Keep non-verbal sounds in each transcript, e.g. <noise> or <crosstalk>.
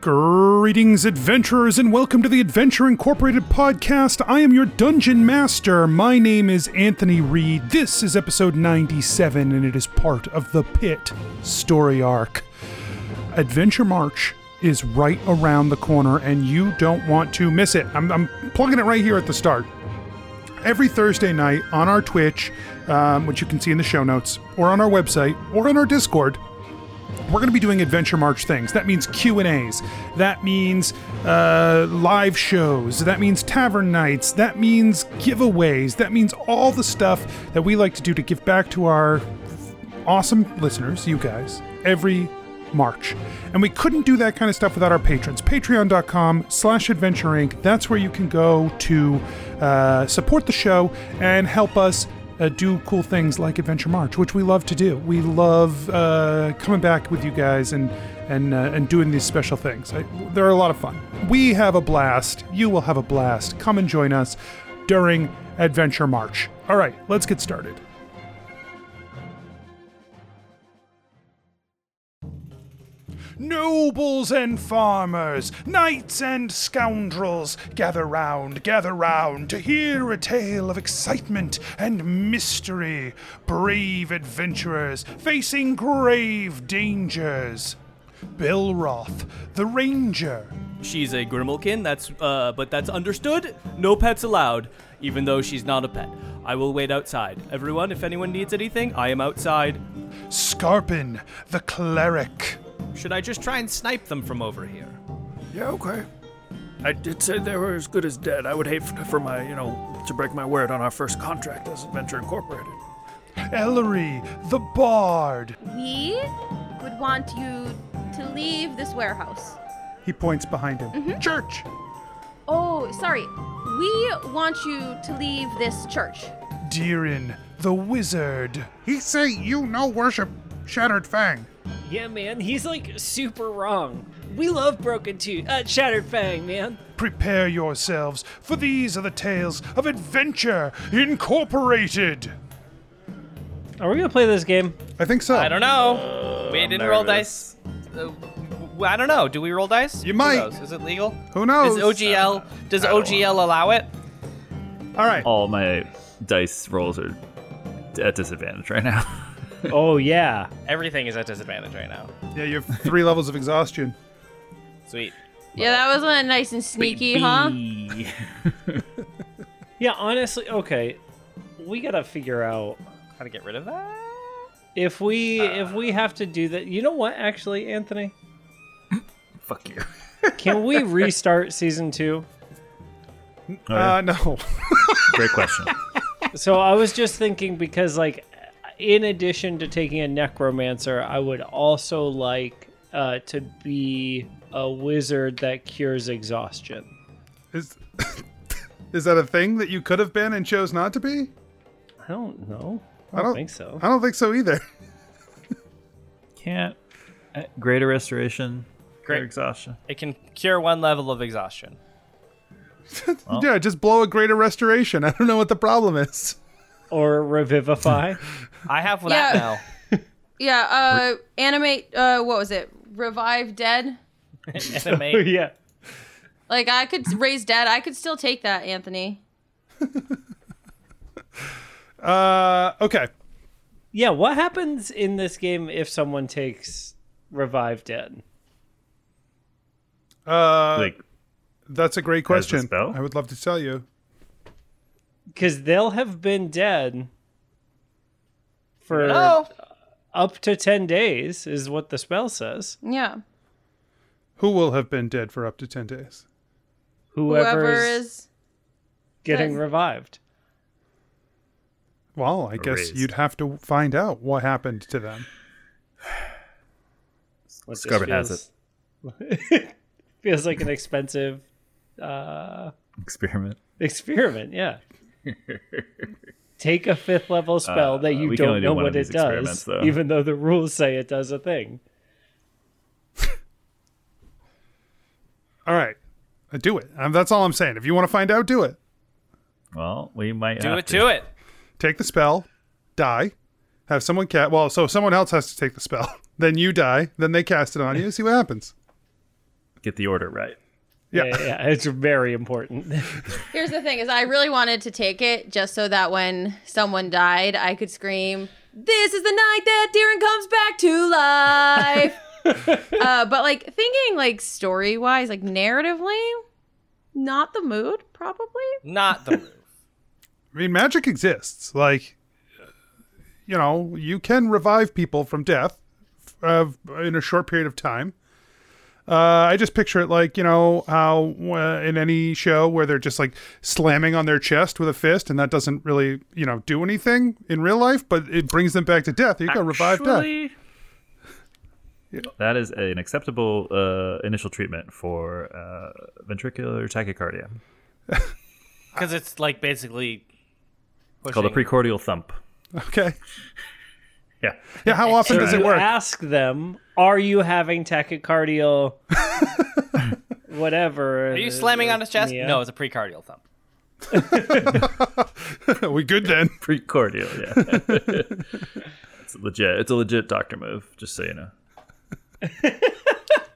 Greetings, adventurers, and welcome to the Adventure Incorporated podcast. I am your dungeon master. My name is Anthony Reed. This is episode 97, and it is part of the Pit story arc. Adventure March is right around the corner, and you don't want to miss it. I'm, I'm plugging it right here at the start. Every Thursday night on our Twitch, um, which you can see in the show notes, or on our website, or on our Discord, we're going to be doing adventure march things. That means q and a's. That means uh, live shows. That means tavern nights. That means giveaways. That means all the stuff that we like to do to give back to our awesome listeners you guys every march. And we couldn't do that kind of stuff without our patrons. Patreon.com slash adventure inc. That's where you can go to uh, support the show and help us uh, do cool things like Adventure March, which we love to do. We love uh, coming back with you guys and and uh, and doing these special things. I, they're a lot of fun. We have a blast. You will have a blast. Come and join us during Adventure March. All right, let's get started. Nobles and farmers, knights and scoundrels, gather round, gather round to hear a tale of excitement and mystery. Brave adventurers facing grave dangers. Belroth, the Ranger. She's a Grimalkin, that's uh but that's understood. No pets allowed, even though she's not a pet. I will wait outside. Everyone, if anyone needs anything, I am outside. Scarpin, the Cleric. Should I just try and snipe them from over here? Yeah, okay. I did say they were as good as dead. I would hate for, for my, you know, to break my word on our first contract as Adventure Incorporated. Ellery, the Bard. We would want you to leave this warehouse. He points behind him. Mm-hmm. Church. Oh, sorry. We want you to leave this church. Deerin, the Wizard. He say you no worship Shattered Fang. Yeah, man, he's like super wrong. We love Broken Tooth, uh, Shattered Fang, man. Prepare yourselves, for these are the tales of Adventure Incorporated. Are we gonna play this game? I think so. I don't know. we didn't roll dice. Uh, w- I don't know. Do we roll dice? You Who might. knows? Is it legal? Who knows? Is OGL does OGL allow it? All right. all my dice rolls are at disadvantage right now. <laughs> <laughs> oh yeah. Everything is at disadvantage right now. Yeah, you have three levels of exhaustion. Sweet. Yeah, that was uh, nice and sneaky, huh? <laughs> Yeah, honestly, okay. We gotta figure out How to get rid of that? if we if we have to do that. You know what, actually, Anthony? <laughs> Fuck you. Can we restart season two? Uh, no. Great question. So I was just thinking because like in addition to taking a necromancer, I would also like uh, to be a wizard that cures exhaustion. is, <laughs> is that a thing that you could have been and chose not to be? I don't know. I I don't, don't- think so. I don't think so either. <laughs> Can't. uh, Greater restoration. Great. Great exhaustion. It can cure one level of exhaustion. <laughs> Yeah, just blow a greater restoration. I don't know what the problem is. Or revivify. I have that Yeah. now. <laughs> Yeah, uh, animate, uh, what was it? Revive dead? <laughs> <laughs> Animate. yeah. Like, I could raise dead. I could still take that, Anthony. Uh, okay. Yeah, what happens in this game if someone takes revive dead? Uh, like that's a great question. spell? I would love to tell you. Because they'll have been dead for No. up to 10 days, is what the spell says. Yeah. Who will have been dead for up to 10 days? Whoever, Whoever is, is. getting Yes. revived. Well, I guess raised. you'd have to find out what happened to them. What just Scarlet has feels- <laughs> feels like an expensive uh, experiment. experiment, yeah. <laughs> Take a fifth level spell Uh, that you don't only do know what it does, though. even though the rules say it does a thing. <laughs> All right. Uh, do it. Um, that's all I'm saying. If you want to find out, do it. Well, we might Do have it to it. Take the spell, die, have someone cast. Well, so someone else has to take the spell. <laughs> Then you die. Then they cast it on you. See what happens. get the order right. Yeah. yeah, yeah, it's very important. <laughs> Here's the thing: is I really wanted to take it just so that when someone died, I could scream, "This is the night that Darren comes back to life." <laughs> uh, but like thinking like story wise, like narratively, not the mood, probably. Not the mood. <laughs> I mean, magic exists. Like, you know, you can revive people from death uh, in a short period of time. Uh, I just picture it like, you know, how uh, in any show where they're just like slamming on their chest with a fist and that doesn't really, you know, do anything in real life, but it brings them back to death. You can revive death. Actually, That is an acceptable uh, initial treatment for uh, ventricular tachycardia. <laughs> Because it's like basically. It's called a pushing- precordial thump. Okay. <laughs> Yeah. Yeah, how often does it you work? ask them, "Are you having tachycardial?" <laughs> Whatever. Are you slamming on his chest? Yeah. No, it's a precardial thump. Are <laughs> we good then? Precordial, yeah. <laughs> it's legit. It's a legit doctor move, just so you know.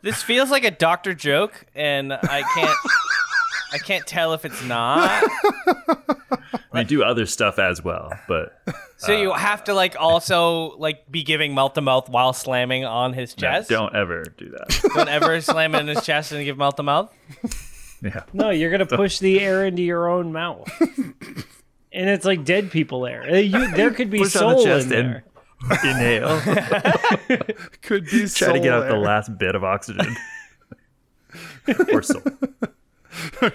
This feels like a doctor joke, and I can't. I can't tell if it's not. We do other stuff as well, but So you have to like also like be giving mouth to mouth while slamming on his no, chest. don't ever do that. Don't ever slam it in his chest and give mouth to mouth. Yeah. No, you're gonna push the air into your own mouth, and it's like dead people air. Uh, You, there could be Push on soul the chest in and there. <laughs> inhale. Could be Try to get soul out the last bit of oxygen. <laughs> or soul. All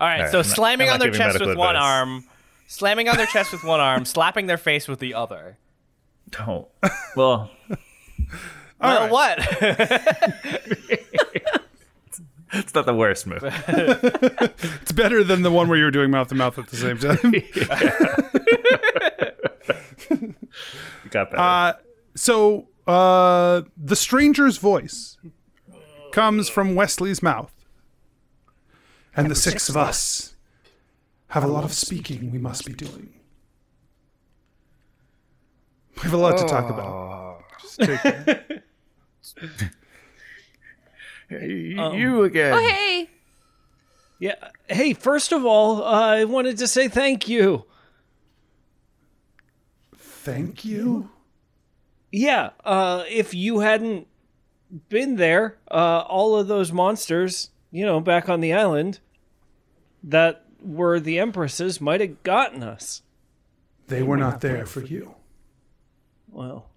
right, so I'm slamming I'm on their chest medical with one arm, slamming on their chest with one arm, slapping their face with the other. Don't. Well, well, what? <laughs> it's not the worst move. <laughs> It's better than the one where you were doing mouth to mouth at the same time. <laughs> You got better. Uh, so uh, the stranger's voice comes from Wesley's mouth, and the six of us have a lot of speaking we must be doing. We have a lot to talk about. Just take <laughs> you again. Oh hey, Yeah. Hey, first of all, uh, I wanted to say thank you. Thank you. Yeah. Uh, if you hadn't been there, uh, all of those monsters, you know, back on the island, that were the empresses, might have gotten us. They were not there for you. Well,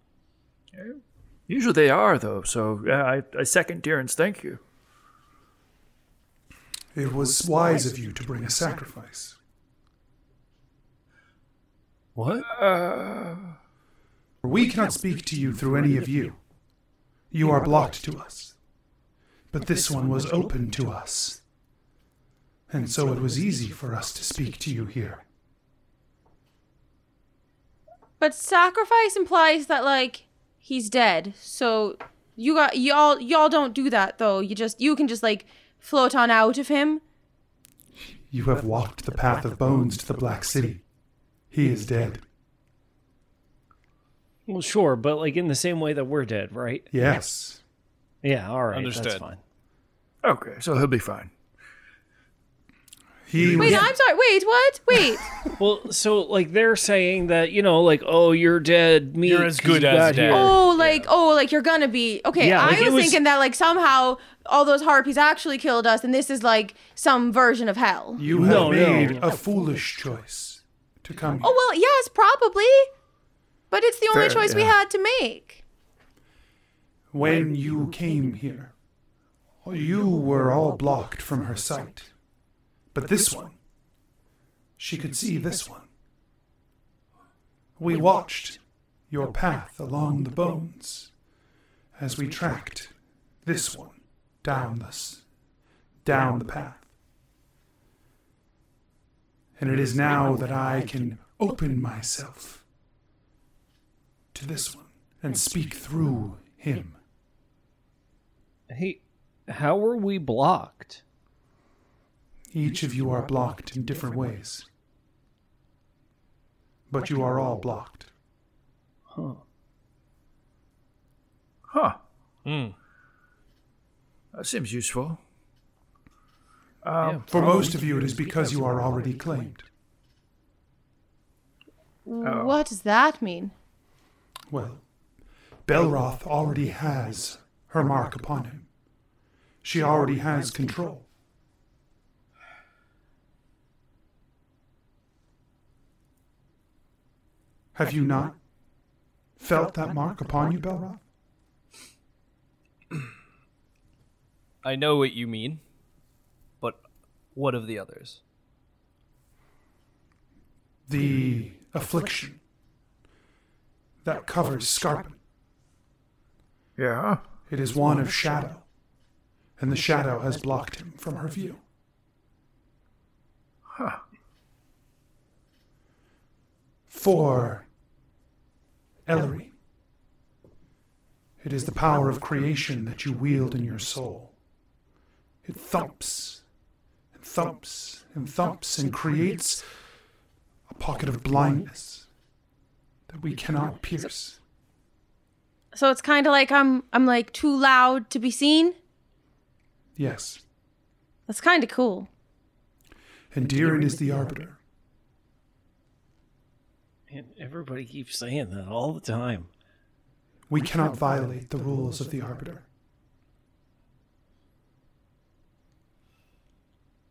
Usually they are though. So yeah, I, I second Darren's thank you. It was wise of you to bring a sacrifice. What? We cannot speak to you through any of you. You are blocked to us. But this one was open to us. And so it was easy for us to speak to you here. but sacrifice implies that like he's dead. So you got y'all y'all don't do that though. You just you can just like float on out of him. You have walked the path of bones to the Black City. He is dead. well, sure, but like in the same way that we're dead, right? Yes. Yeah. All right. That's Understood. fine. Okay, so he'll be fine. He Wait, was, I'm sorry. Wait, what? Wait. <laughs> <laughs> Well, so like they're saying that you know, like, oh, you're dead. Me, You're as good as dead. Oh, like oh, like you're gonna be okay. Yeah, like, I it was, was- thinking that like somehow all those harpies actually killed us, and this is like some version of hell. you have No, no. made a foolish choice to come here. Oh well, yes, probably, but it's the only Fair, choice we yeah. had to make. When you came here, you were all blocked from her sight. But this one, she could see this one. We watched your path along the bones as we tracked this one down this down the path. And it is now that I can open myself to this one and speak through him. Hey, how were we blocked? Each of you are blocked in different ways. But you are all blocked. Huh. Hmm. That seems useful. For most of you, it is because you are already claimed. What does that mean? Well, Belroth already has her mark upon him. She already has control. Have you not felt that mark upon you, Belroth? I know what you mean, but what of the others? The affliction that covers Scarpin. Yeah. It is one of shadow, and the shadow has blocked him from her view. Huh. For Ellery, it is the power of creation that you wield in your soul. It thumps and thumps and thumps and creates a pocket of blindness that we cannot pierce. So it's kind of like I'm I'm like too loud to be seen. Yes, That's kind of cool. and Deerin is the arbiter. And everybody keeps saying that all the time. We cannot violate the rules of the arbiter.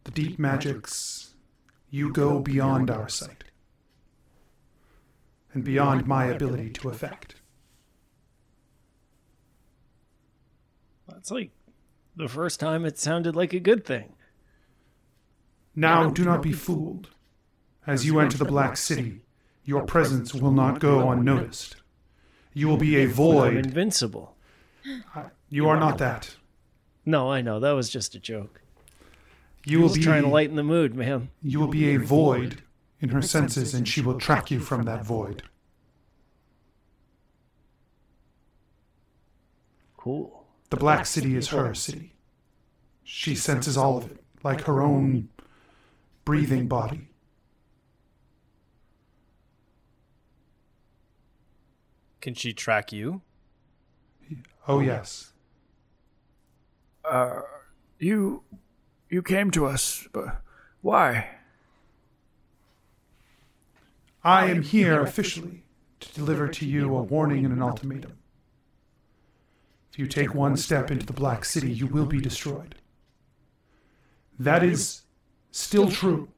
The deep magics, you go beyond our sight, and beyond my ability to affect. That's like the first time it sounded like a good thing. Now do not be fooled. As you enter the Black City, your presence will not go unnoticed. You will be a I'm void. invincible. You are not that. No, I know that was just a joke. You will Just be trying to lighten the mood, man. you will be a void in her senses, and she will track you from that void. Cool. The Black City is her city. She senses all of it, like her own breathing body. Can she track you? Oh, yes. Uh, You you came to us, but why? I am here officially to deliver to you a warning and an ultimatum. If you take one step into the Black City, you will be destroyed. That is still true.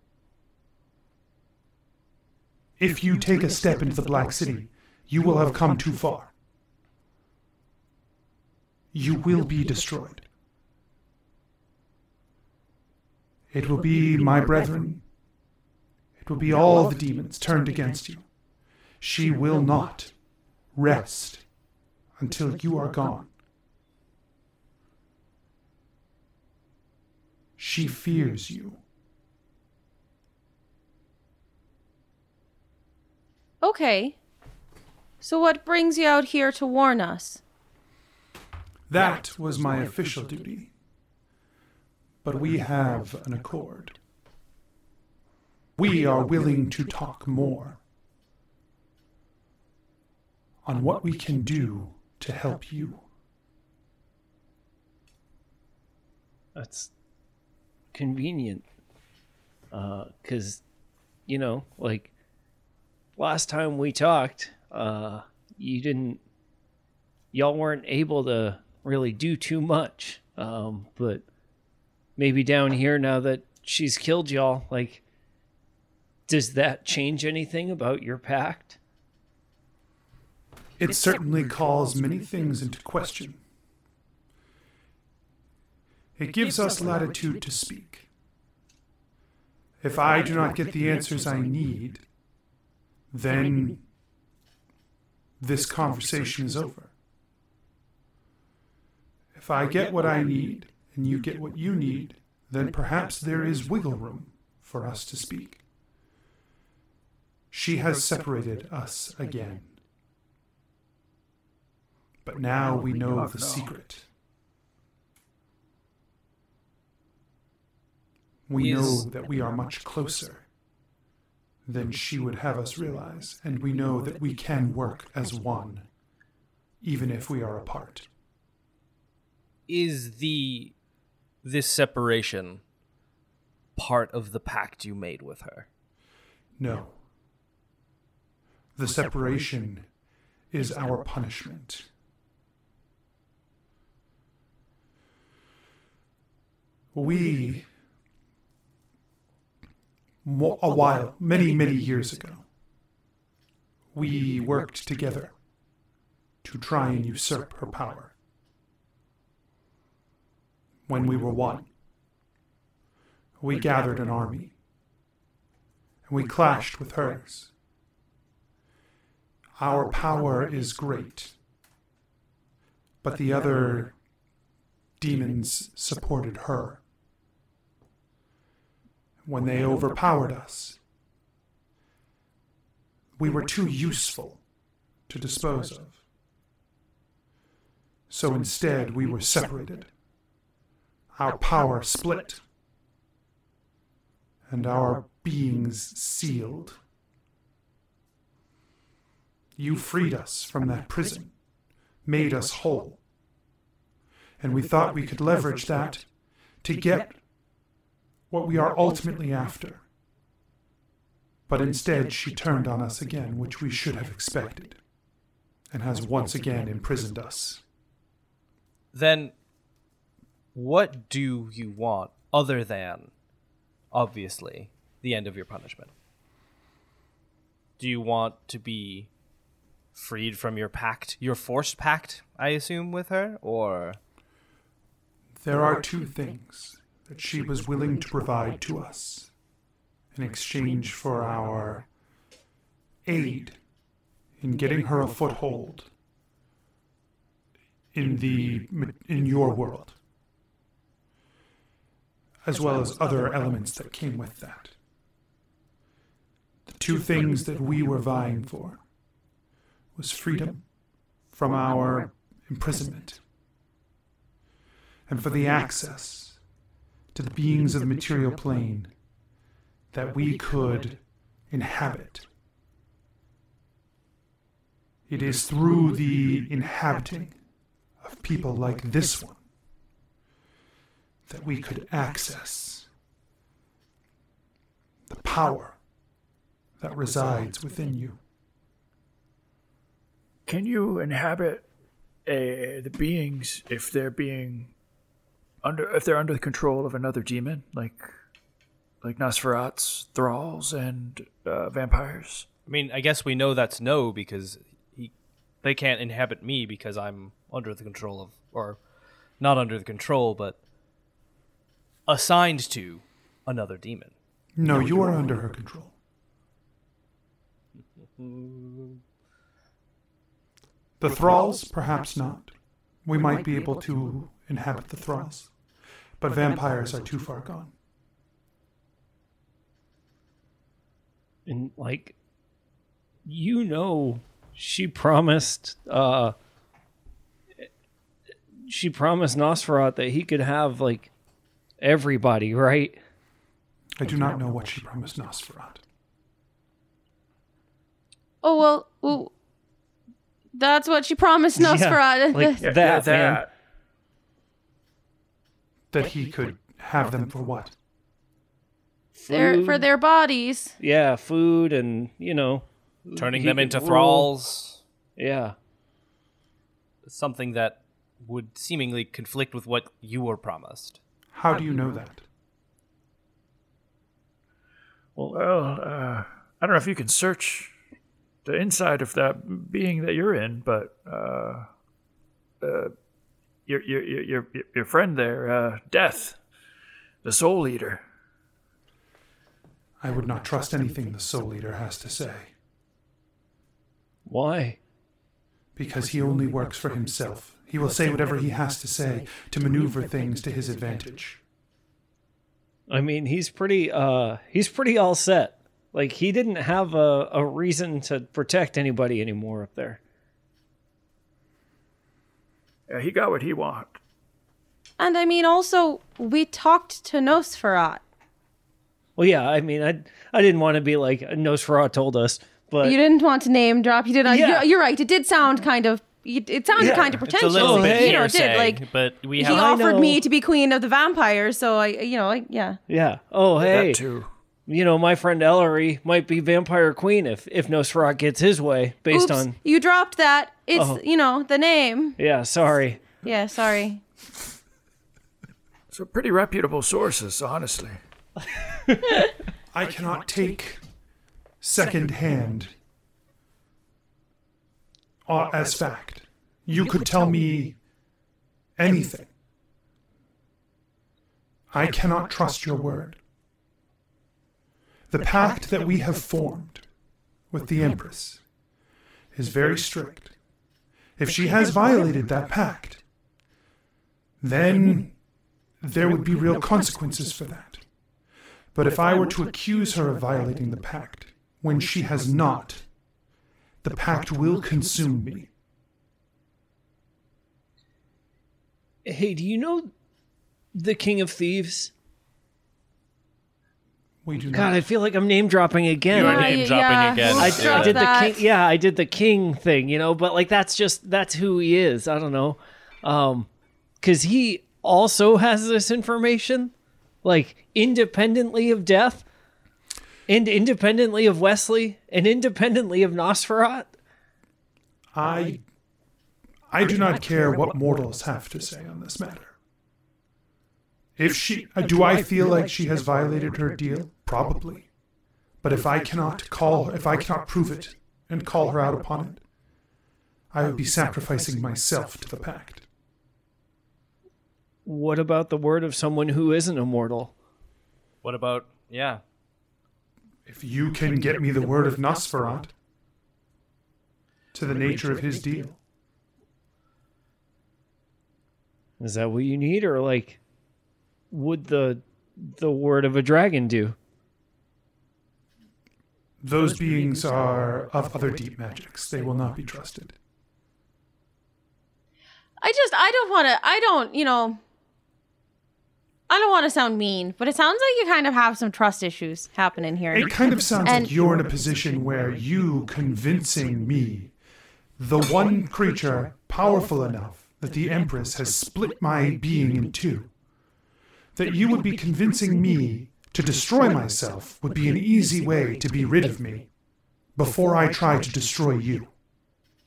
If you take a step into the Black City, you will have come too far. You will be destroyed. It will be my brethren. It will be all the demons turned against you. She will not rest until you are gone. She fears you. Okay. So what brings you out here to warn us? That was my official duty. But we have an accord. We are willing to talk more on what we can do to help you. That's convenient. Because, you know, like last time we talked, uh, you didn't, y'all weren't able to really do too much. Um, but maybe down here, now that she's killed y'all, like, does that change anything about your pact? It certainly calls many things into question. It gives us latitude to speak. If I do not get the answers I need, then this conversation is over. If I get what I need and you get what you need, then perhaps there is wiggle room for us to speak. She has separated us again. But now we know the secret. We know that we are much closer than she would have us realize, and we know that we can work as one, even if we are apart. Is the this separation part of the pact you made with her. No. The separation is our punishment. We, mo- a while, many, many years ago, we worked together to try and usurp her power. When we were one, we gathered an army and we clashed with hers. Our power is great, but the other demons supported her. When they overpowered us, we were too useful to dispose of. So instead, we were separated. Our power split, and our beings sealed. You freed us from that prison, made us whole. And we thought we could leverage that to get what we are ultimately after. But instead, she turned on us again, which we should have expected, and has once again imprisoned us. Then, what do you want other than, obviously, the end of your punishment? Do you want to be freed from your pact, your forced pact, I assume, with her, or There are two things that she was willing to provide to us in exchange for our aid in getting her a foothold in the in your world. as well as other elements that came with that. the two things that we were vying for was freedom from our imprisonment and for the access to the beings of the material plane that we could inhabit. It is through the inhabiting of people like this one that we could access the power that resides within you. Can you inhabit uh, the beings if they're being under if they're under the control of another demon, like like Nosferatu's thralls and uh, vampires? I mean, I guess we know that's no because he, they can't inhabit me because I'm under the control of, or not under the control, but assigned to another demon. No, you are under her control. The thralls, perhaps not. We might be able to inhabit the thralls, but vampires are too far gone. And like you know she promised uh she promised Nosferat that he could have like everybody, right? I do not know what she promised Nosferat. Oh well, well that's what she promised <laughs> Nosferatu. like Yeah, that, yeah, man. that. That he could have them for what? their, for their bodies. Yeah, food and you know Turning them could into rule- thralls, Yeah. something that would seemingly conflict with what you were promised. How do you know that? Well, uh, I don't know if you can search the inside of that being that you're in, but uh, uh, your, your your your your friend there, uh, Death, the Soul Eater. I would not trust anything the Soul Eater has to say, Why? because he only works for himself. He will say whatever he has to say to maneuver things to his advantage. I mean, he's pretty uh he's pretty all set. Like he didn't have a, a reason to protect anybody anymore up there. Yeah, he got what he wanted. And I mean, also, we talked to Nosferat. Well, yeah, I mean, I I didn't want to be like Nosferatu told us, but you didn't want to name drop. You did. Uh, yeah. You're, you're right. It did sound kind of it sounded kind of It's a pretentious. little bit you know, it hearsay, did like but we he offered me to be queen of the vampires, so I, you know, I, yeah. Yeah. Oh, hey. That too. You know, my friend Ellery might be vampire queen if if Nosferatu gets his way, based Oops, on. you dropped that. It's Oh. you know the name. Yeah. Sorry. Yeah, sorry. So pretty reputable sources, honestly. <laughs> I cannot take second hand uh, as fact. You could tell me anything. I cannot trust your word. The pact that we have formed with the Empress is very strict. If she has violated that pact, then there would be real consequences for that. But if I were to accuse her of violating the pact when she has not, the pact will consume me. Hey, do you know the King of Thieves? We do God, not. I feel like I'm name dropping again. You are Yeah, name y- dropping yeah. again. I, Let's I drop did the king. Yeah, I did the king thing, you know. But like, that's just that's who he is. I don't know, um, because he also has this information, like independently of death, and independently of Wesley, and independently of Nosferat. I I do not care what mortals have to say on this matter. If she uh, do I feel like she has violated her deal? Probably. But if I cannot call her, if I cannot prove it and call her out upon it, I would be sacrificing myself to the pact. What about the word of someone who isn't immortal? What about yeah? If you can get me the word of Nosferat to the nature of his deal, Is that what you need, or like, would the the word of a dragon do? those beings are of other deep magics. They will not be trusted. I just I don't want to I don't, you know I don't want to sound mean, but it sounds like you kind of have some trust issues happening here. It kind of sounds And- like you're in a position where you convincing me, the one creature powerful enough that the Empress has split my being in two, that you would be convincing me to destroy myself would be an easy way to be rid of me before I try to destroy you.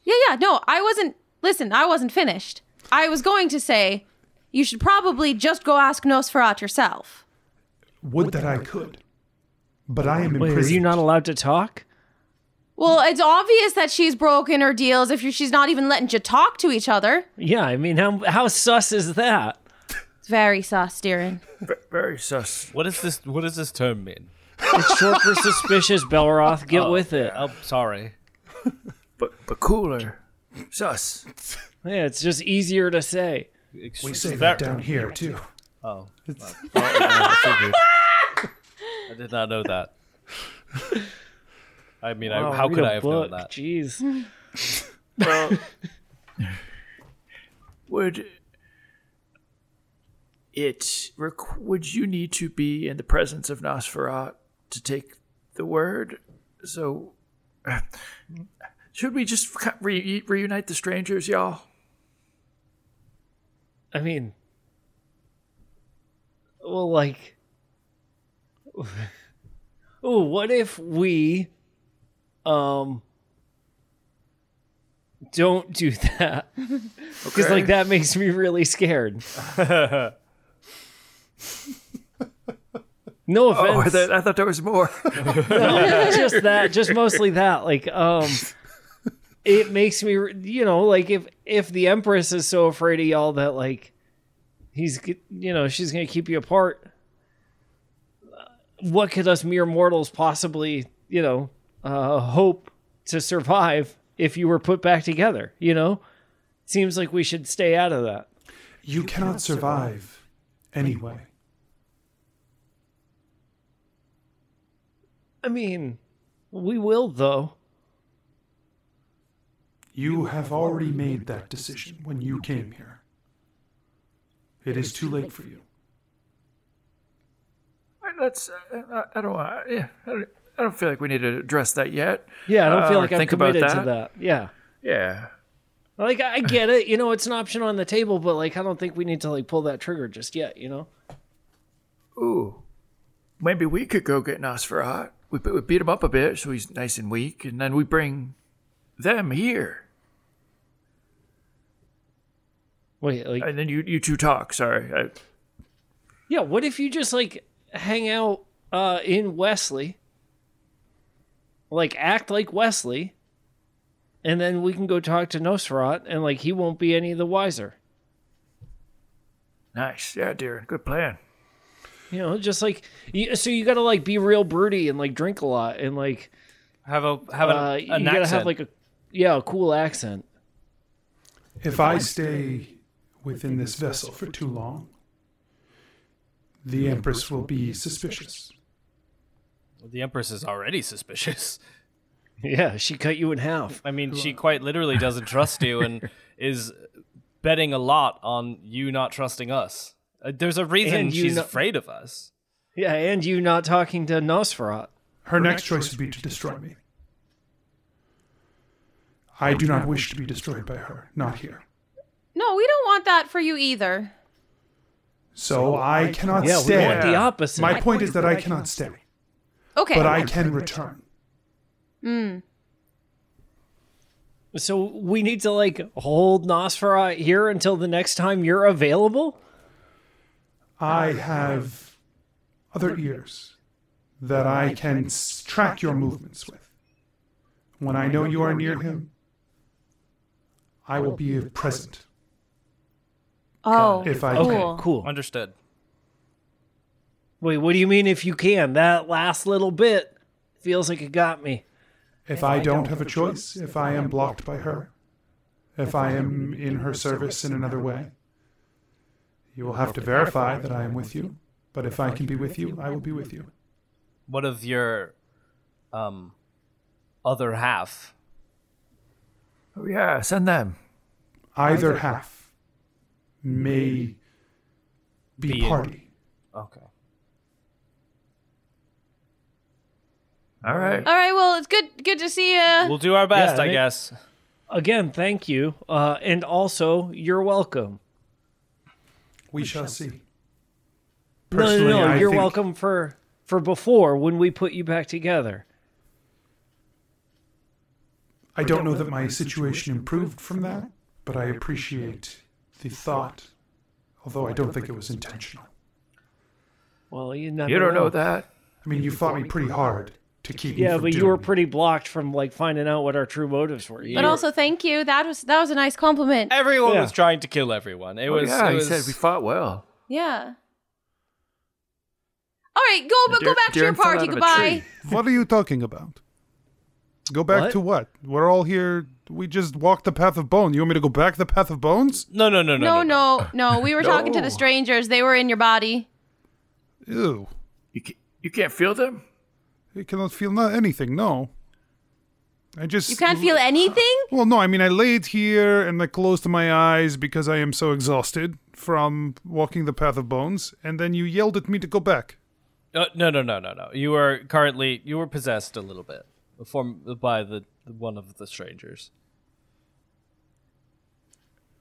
Yeah, yeah, no, I wasn't Listen, I wasn't finished. I was going to say you should probably just go ask Nosferatu yourself. Would that I could. But I am Wait, are you not allowed to talk? Well, it's obvious that she's broken her deals if she's not even letting you talk to each other. Yeah, I mean, how how sus is that? It's very sus, Darren. V- very sus. What is this? What does this term mean? It's short for suspicious, Belroth. Get oh, with it. Oh, sorry. But but cooler. Sus. Yeah, it's just easier to say. We say that down here, too. Oh, well, <laughs> I figured. I did not know that. I mean, I, how could I have book. known that? Jeez. Well, <laughs> would it requ- would you need to be in the presence of Nosferat to take the word? So, <sighs> should we just re- reunite the strangers, y'all? I mean, well, like, <laughs> oh, what if we, um, don't do that? <laughs> Because Okay. like that makes me really scared. <laughs> <laughs> no Oh, I, offense. thought- I thought there was more. <laughs> just that just mostly that like um it makes me you know like if if the empress is so afraid of y'all that like he's you know she's gonna keep you apart what could us mere mortals possibly you know uh hope to survive if you were put back together you know seems like we should stay out of that You cannot survive anyway. I mean we will though You have already made that decision when you came here. It is too late for you. That's I, I don't want. Yeah, I don't, I don't feel like we need to address that yet. yeah i don't Uh, feel or like i'm think about committed to that. that yeah Yeah. Like I get it, you know, it's an option on the table, but like I don't think we need to like pull that trigger just yet, you know. Ooh, maybe we could go get Nosferat. We, we beat him up a bit so he's nice and weak, and then we bring them here. Wait, like And then you you two talk. Sorry. I, yeah, what if you just like hang out uh in Wesley? Like act like Wesley, and then we can go talk to Nosferat, and like he won't be any the wiser. nice. Yeah, dear. Good plan. You know, just like so you got to like be real broody and like drink a lot and like Have a have an, uh, an you gotta have like a yeah a cool accent. If I stay within this vessel for too long, the Empress will be suspicious. the Empress is already suspicious. <laughs> Yeah, she cut you in half. I mean, she quite literally doesn't trust you and <laughs> is betting a lot on you not trusting us. Uh, there's a reason And she's know- afraid of us. Yeah, and you not talking to Nosferat. Her next choice would be to destroy me. I do not wish to be destroyed by her, not here. No, we don't want that for you either. So I cannot Yeah, we stay. want the opposite. My point is that I cannot stay, Okay. but I can return. Hmm. So we need to like hold Nosferat here until the next time you're available. I have other ears that I can track your movements with. When I know you are near him, I will be present. oh, If I Okay, Cool. cool. Understood. Wait, what do you mean if you can? That last little bit feels like it got me. If I don't have a choice, if I am blocked by her, if I am in her service in another way, you will have to verify that I am with you. But if I can be with you, I will be with you. What of your um other half? Oh yeah, send them. Either half may be Be in- party. Okay. All right. All right. Well, it's good. Good to see you. We'll do our best, Yeah, I they- guess. Again, thank you. Uh, and also, you're welcome. We shall see. No, no, no. I You're think- welcome for for before when we put you back together. I don't know that my situation improved from that, but I appreciate the thought, although I don't think it was intentional. Well, you never. You don't know that. I mean, you fought me pretty hard to keep me Yeah, but you were pretty blocked from like finding out what our true motives were. You but were- also, thank you. That was that was a nice compliment. Everyone Yeah. was trying to kill everyone. It Oh, was. yeah, it he was said we fought well. Yeah. All right, go but go Deer- back to your Deeren fell party. of a Goodbye. tree. <laughs> What are you talking about? Go back What? to what? We're all here. We just walked the path of bone. You want me to go back the path of bones? no, no, no, no, No, no, no. <laughs> We were talking to the strangers. They were in your body. Ew. You ca- you can't feel them. I cannot feel not anything. No. I just. You can't feel anything. Well, no. I mean, I laid here and I closed my eyes because I am so exhausted from walking the path of bones, and then you yelled at me to go back. Uh, no, no, no, no, no. You are currently you were possessed a little bit, from by the one of the strangers.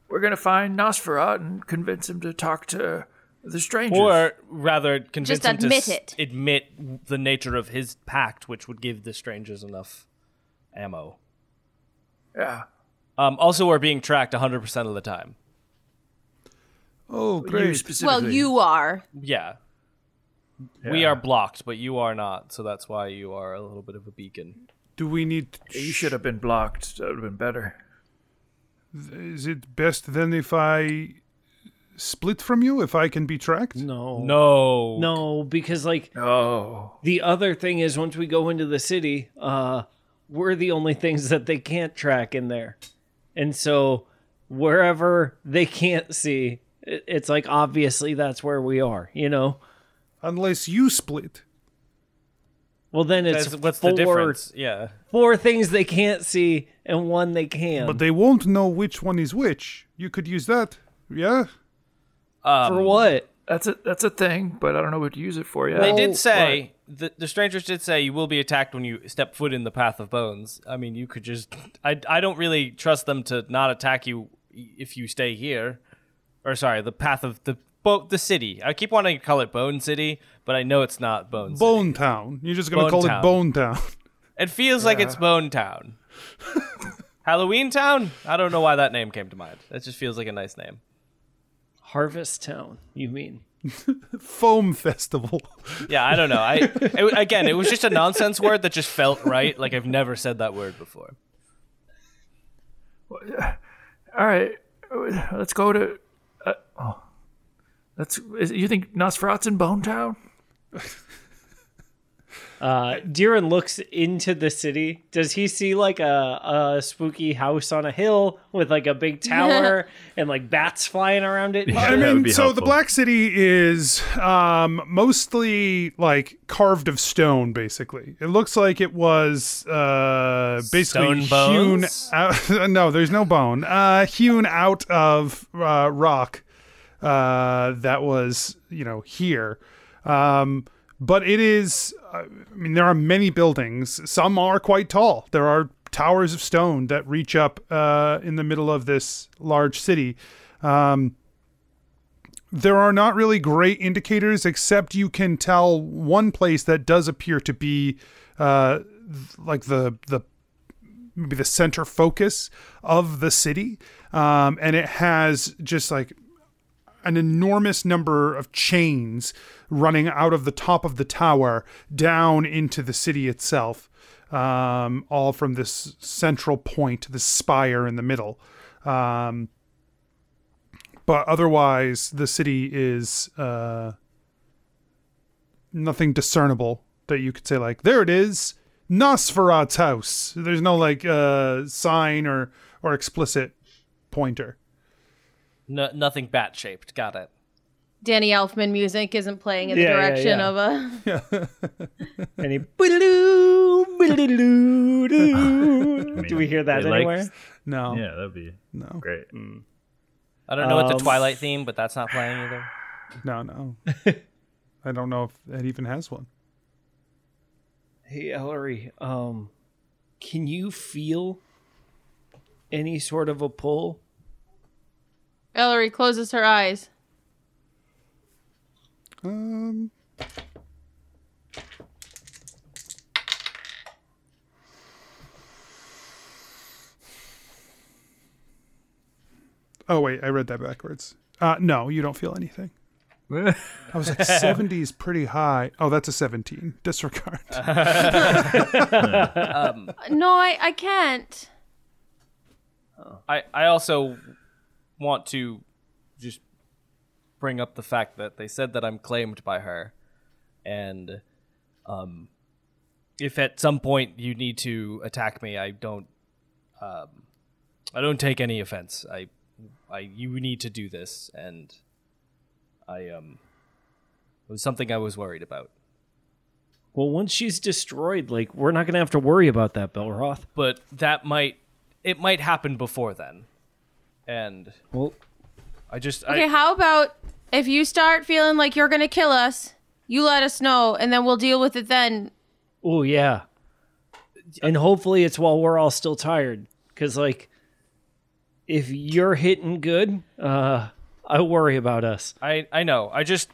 We're gonna find Nosferat and convince him to talk to the strangers. Or rather, convince Just him to admit s- it. admit the nature of his pact, which would give the strangers enough ammo. yeah. Um, also, we're being tracked 100% of the time. Oh, You great. specifically. Well, you are. Yeah. We Yeah. are blocked, but you are not, so that's why you are a little bit of a beacon. Do we need? You should have been blocked. That would have been better. Is it best then if I split from you? If I can be tracked? no, No. no, because like Oh. the other thing is once we go into the city, uh, we're the only things that they can't track in there, and so wherever they can't see, it's like obviously that's where we are. You know. Unless you split. Well, then it's That's- what's four, the difference? Yeah. Four things they can't see and one they can. But they won't know which one is which. You could use that. Yeah? Um, For what? that's a that's a thing, but I don't know what to use it for yet. They did say the, the strangers did say you will be attacked when you step foot in the path of bones. I mean, you could just I I don't really trust them to not attack you if you stay here. Or sorry, the path of the bo- the city. I keep wanting to call it Bone City, but I know it's not Bone City. Bone Town. You're just gonna Bone call Town. it Bone Town. It feels like it's Bone Town. <laughs> Halloween Town? I don't know why that name came to mind. That just feels like a nice name. Harvest Town, you mean? <laughs> Foam Festival. Yeah, I don't know. I it, again, it was just a nonsense word that just felt right. Like I've never said that word before. All right, let's go to. Uh, oh, that's. Is, you think Nosferatu's in Bone Town? <laughs> Uh, Diran looks into the city. Does he see like a, a spooky house on a hill with like a big <laughs> tower and like bats flying around it? Yeah, I mean, be so the. Black City is um, mostly like carved of stone. Basically, it looks like it was uh, basically Stone hewn. Out, <laughs> no, there's no bone. Uh, hewn out of uh, rock uh, that was you know here. Um, but it is. uh, I mean, there are many buildings. Some are quite tall. There are towers of stone that reach up uh, in the middle of this large city. Um, there are not really great indicators, except you can tell one place that does appear to be uh, like the the maybe the center focus of the city, um, and it has just like an enormous number of chains running out of the top of the tower down into the city itself, um, all from this central point, this spire in the middle. Um, but otherwise, the city is uh, nothing discernible that you could say like, there it is, Nosferat's house. There's no like uh, sign or or explicit pointer. No, nothing bat shaped. Got it. Danny Elfman music isn't playing in the Yeah, yeah, direction yeah. of a. <laughs> And he, <laughs> "Boodaloo, boodaloo, doo." do we hear that they like- anywhere? No, Yeah, that'd be no, great. I don't know what the Um, Twilight theme, but that's not playing either. no, no. <laughs> I don't know if it even has one. Hey, Ellery, um, can you feel any sort of a pull? Ellery closes her eyes. Um. Oh wait, I read that backwards. Uh, no, you don't feel anything. <laughs> I was like, 70 is pretty high. Oh, that's a 17. Disregard. <laughs> No, I, I can't. I, I also want to just bring up the fact that they said that I'm claimed by her, and um, if at some point you need to attack me, I don't, um, I don't take any offense. I, I, you need to do this, and I um, it was something I was worried about. Well, once she's destroyed, like we're not gonna have to worry about that, Belroth. But that might, it might happen before then, and Well, I just, Okay, I, how about if you start feeling like you're gonna kill us, you let us know, and then we'll deal with it then. oh yeah, and hopefully it's while we're all still tired, because like, if you're hitting good, uh, I worry about us. I, I know. I just,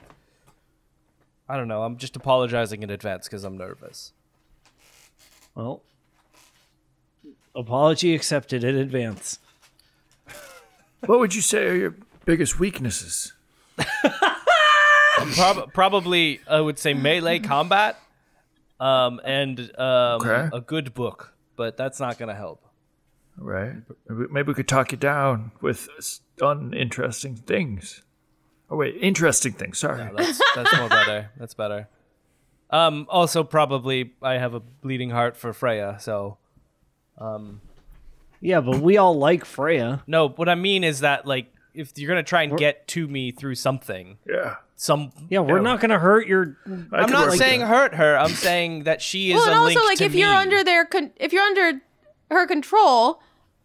I don't know. I'm just apologizing in advance because I'm nervous. Well, apology accepted in advance. What would you say are your biggest weaknesses? <laughs> Prob- probably, I would say melee combat, um, and um, Okay. a good book, but that's not gonna help. Right? Maybe, maybe we could talk you down with s- uninteresting things. Oh wait, interesting things. Sorry. That's that's more better. That's better. Um, also, probably, I have a bleeding heart for Freya. So, Yeah, but we all like Freya. no. What I mean is that, like, if you're gonna try and get to me through something, yeah. some. Yeah, we're not gonna hurt your. I I'm could not work saying that. hurt her. I'm saying that she is well, a and link also like to if you're under their con- if you're under her control,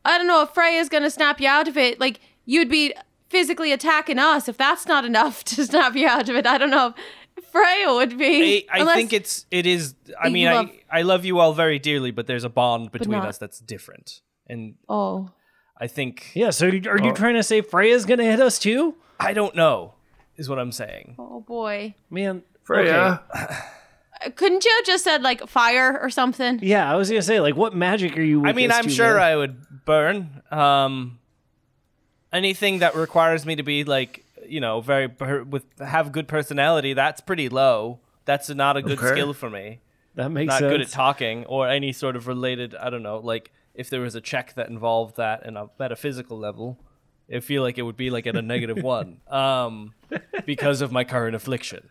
I don't know if Freya's gonna snap you out of it. Like you'd be physically attacking us. If that's not enough <laughs> to snap you out of it, I don't know. if Freya would be. I, I Unless- think it's it is. I You mean, love- I I love you all very dearly, but there's a bond between not- us that's different, and Oh, I think Yeah, so are you trying to say Freya's gonna hit us too? I don't know is what I'm saying. oh boy. Man, Freya, Uh, Couldn't you have just said like fire or something? yeah, I was gonna say, like, what magic are you? I mean, I'm sure man? I would burn. Um, anything that requires me to be like, you know, very per- with have good personality, that's pretty low. That's not a good Okay. skill for me. that makes sense. Not sense. good at talking or any sort of related. I don't know, like if there was a check that involved that in a metaphysical level, I feel like it would be like at a negative <laughs> one, um, because of my current affliction.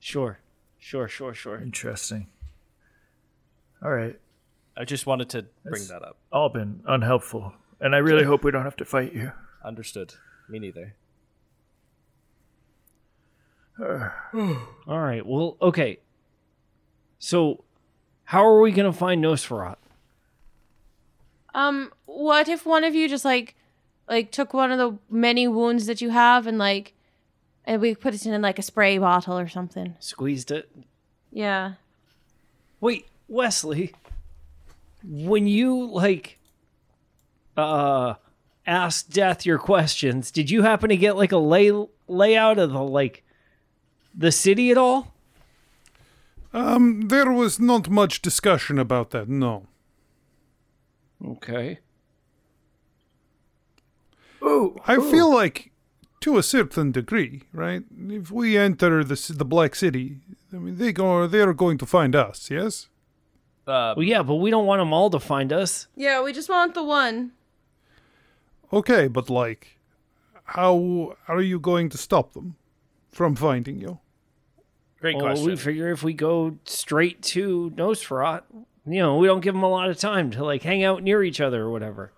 Sure, sure, sure, sure. interesting. All right, I just wanted to bring That's- that up. all been unhelpful, and I really hope we don't have to fight you. Understood. Me neither. <sighs> All right. Well, okay. So, how are we gonna find Nosferat? Um, what if one of you just like, like took one of the many wounds that you have and like, and we put it in like a spray bottle or something? Squeezed it. Yeah. Wait, Wesley. When you like, uh, asked Death your questions, did you happen to get like a lay layout of the like, the city at all? Um, there was not much discussion about that, no. Okay. Ooh, I feel like, to a certain degree, right? If we enter the the Black City, I mean, they go, they are going to find us. Yes. Uh, Well, yeah, but we don't want them all to find us. Yeah, we just want the one. Okay, but like, how are you going to stop them from finding you? great question. Well, question. we figure if we go straight to Nosferat, you know, we don't give them a lot of time to like hang out near each other or whatever.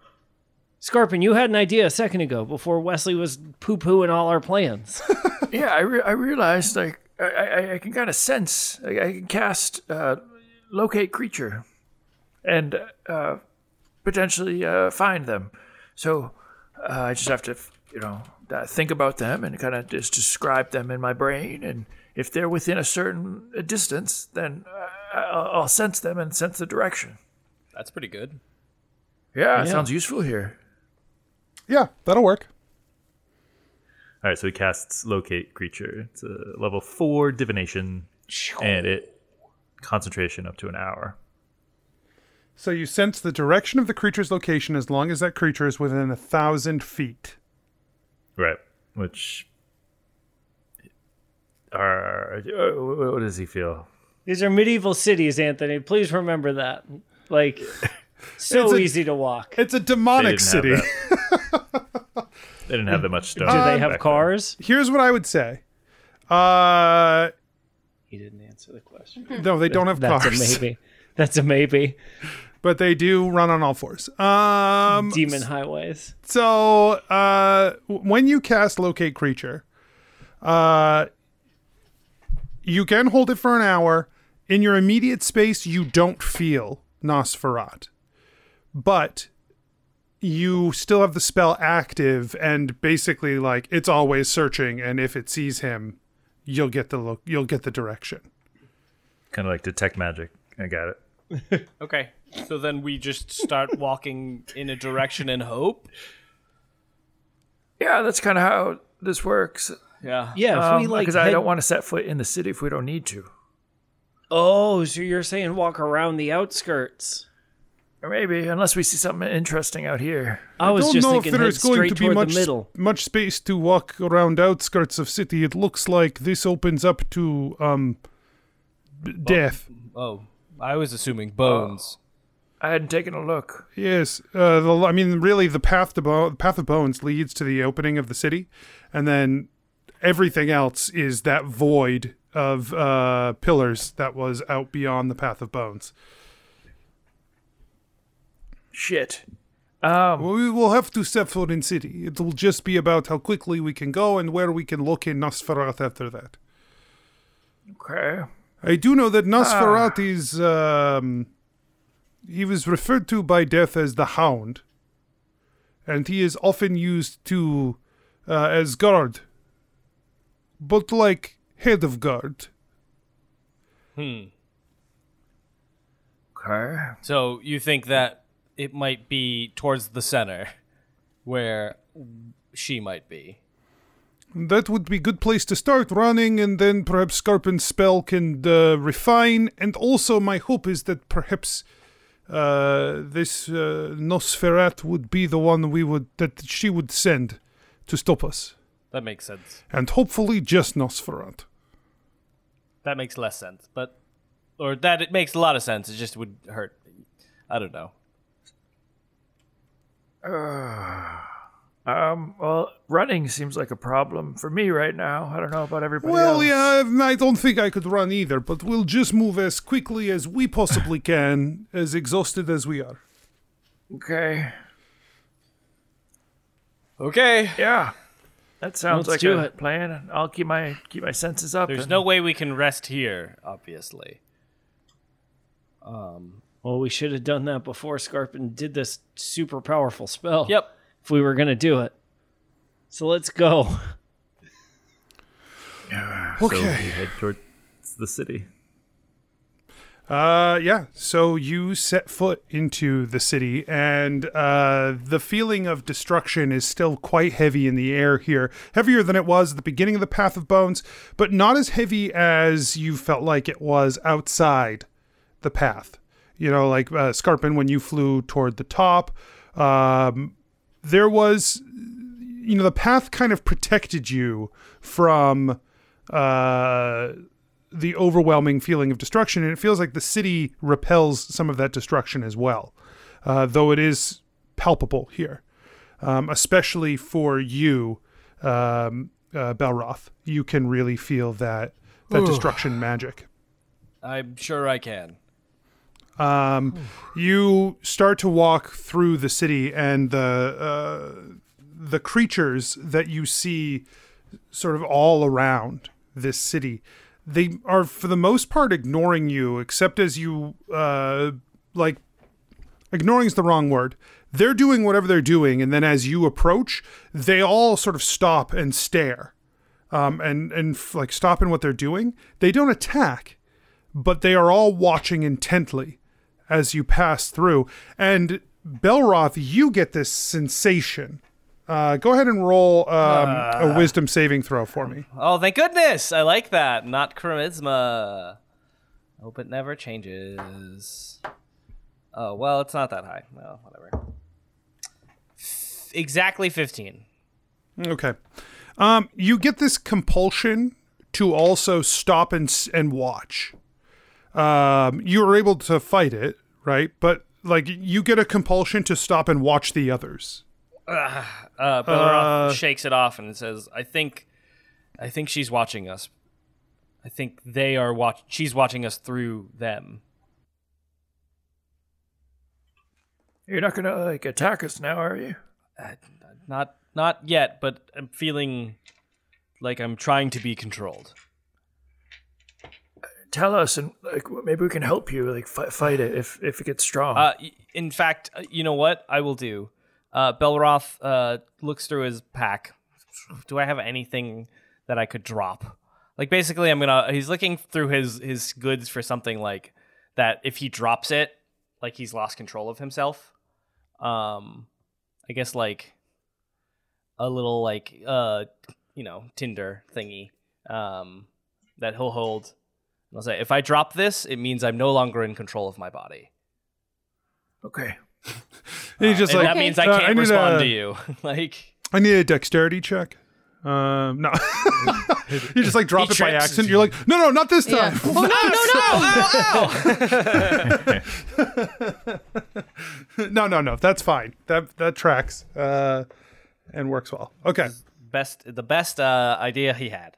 Scarpin, you had an idea a second ago before Wesley was poo pooing all our plans. <laughs> yeah, I, re- I realized like I, I, I can kind of sense. I, I can cast uh, locate creature, and uh, potentially uh, find them. So uh, I just have to, you know, think about them and kind of just describe them in my brain. And if they're within a certain uh, distance, then uh, I'll, I'll sense them and sense the direction. That's pretty good. Yeah, it Yeah. sounds useful here. Yeah, that'll work. All right, so he casts locate creature. It's a level four divination, and it concentration up to an hour. So you sense the direction of the creature's location as long as that creature is within a thousand feet. Right, which are uh, what does he feel? These are medieval cities, Anthony. Please remember that. Like, <laughs> so a- easy to walk. It's a demonic They city. didn't have that. <laughs> they didn't have that much stone. Do they back have then. cars? Here's what I would say. Uh, He didn't answer the question. <laughs> no, they don't have That's cars, a maybe. That's a maybe. but they do run on all fours. Um, Demon highways. So, uh, when you cast locate creature, uh, you can hold it for an hour. In your immediate space, you don't feel Nosferat, but you still have the spell active, and basically, like it's always searching. And if it sees him, you'll get the lo- you'll get the direction. Kind of like detect magic. I got it. <laughs> Okay. So then we just start walking in a direction and hope. Yeah, that's kind of how this works. Yeah. Yeah, if we like. because Um, I don't want to set foot in the city if we don't need to. Oh, so you're saying walk around the outskirts? Or maybe, unless we see something interesting out here. I was don't just know thinking if there's going to be much middle. much space to walk around outskirts of city. It looks like this opens up to um b- death. Oh, I was assuming bones. I hadn't taken a look. Yes, uh, the, I mean, really, the path to bo- path of bones leads to the opening of the city, and then everything else is that void of uh, pillars that was out beyond the path of bones. Shit. Um, We will have to set foot in city. It will just be about how quickly we can go and where we can look in Nosferat after that. okay. I do know that Nosferat is. Um, he was referred to by Death as the Hound, and he is often used to uh, as guard, but like head of guard. Hmm. Okay. So you think that it might be towards the center, where she might be. That would be a good place to start running, and then perhaps Scarpin's spell can uh, refine. And also, my hope is that perhaps uh, this uh, Nosferat would be the one we would that she would send to stop us, That makes sense. and hopefully just Nosferat. That makes less sense, but or that it makes a lot of sense. It just would hurt. I don't know. Um. Well, running seems like a problem for me right now. I don't know about everybody Well, else. yeah, I don't think I could run either, but we'll just move as quickly as we possibly can, <laughs> as exhausted as we are. Okay. Okay. Yeah. That sounds Let's like do a it. plan. I'll keep my keep my senses up. There's and- no way we can rest here, obviously. Um. Well, we should have done that before Scarpin did this super powerful spell. Yep. If we were gonna do it. So let's go. So Okay. we head towards the city. Uh, yeah. So you set foot into the city, and uh, the feeling of destruction is still quite heavy in the air here. Heavier than it was at the beginning of the Path of Bones, but not as heavy as you felt like it was outside the path. You know, like uh, Scarpin when you flew toward the top. Um, there was, you know, the path kind of protected you from. Uh, the overwhelming feeling of destruction, and it feels like the city repels some of that destruction as well, uh, though it is palpable here, um, especially for you, um, uh, Belroth. You can really feel that that destruction magic. I'm sure I can. Um, you start to walk through the city, and the uh, the creatures that you see, sort of all around this city, they are for the most part ignoring you, except as you uh, like. Ignoring is the wrong word. They're doing whatever they're doing, and then as you approach, they all sort of stop and stare, um, and and f- like stop in what they're doing. They don't attack, but they are all watching intently as you pass through. And Belroth, you get this sensation. Uh, go ahead and roll um, a wisdom saving throw for me. Oh, thank goodness! I like that. Not charisma. Hope it never changes. Oh well, it's not that high. Well, whatever. F- exactly fifteen. Okay. Um, you get this compulsion to also stop and and watch. Um, you are able to fight it, right? But like you get a compulsion to stop and watch the others. <sighs> Uh, Belroth Uh, shakes it off and says, "I think, I think she's watching us. I think they are watch. She's watching us through them. You're not gonna like attack us now, are you? Not, not yet, but I'm feeling like I'm trying to be controlled. Tell us, and like maybe we can help you like fi- fight it if if it gets strong. Uh, in fact, uh, you know what I will do? Uh, Belroth uh, looks through his pack. Do I have anything that I could drop? Like basically, I'm gonna. He's looking through his his goods for something like that. If he drops it, like he's lost control of himself. Um, I guess like a little like uh, you know, Tinder thingy. Um, that he'll hold. I'll say, if I drop this, it means I'm no longer in control of my body. okay. And you just and like that means I uh, can't need respond a- to you. <laughs> like I need a dexterity check. Um, no, <laughs> you just like drop He it by accident. You're like, no, no, not this Yeah. time. <laughs> Oh no, no, no! no, no, no. That's fine. That that tracks uh, and works well. Okay. best, the best uh, idea he had.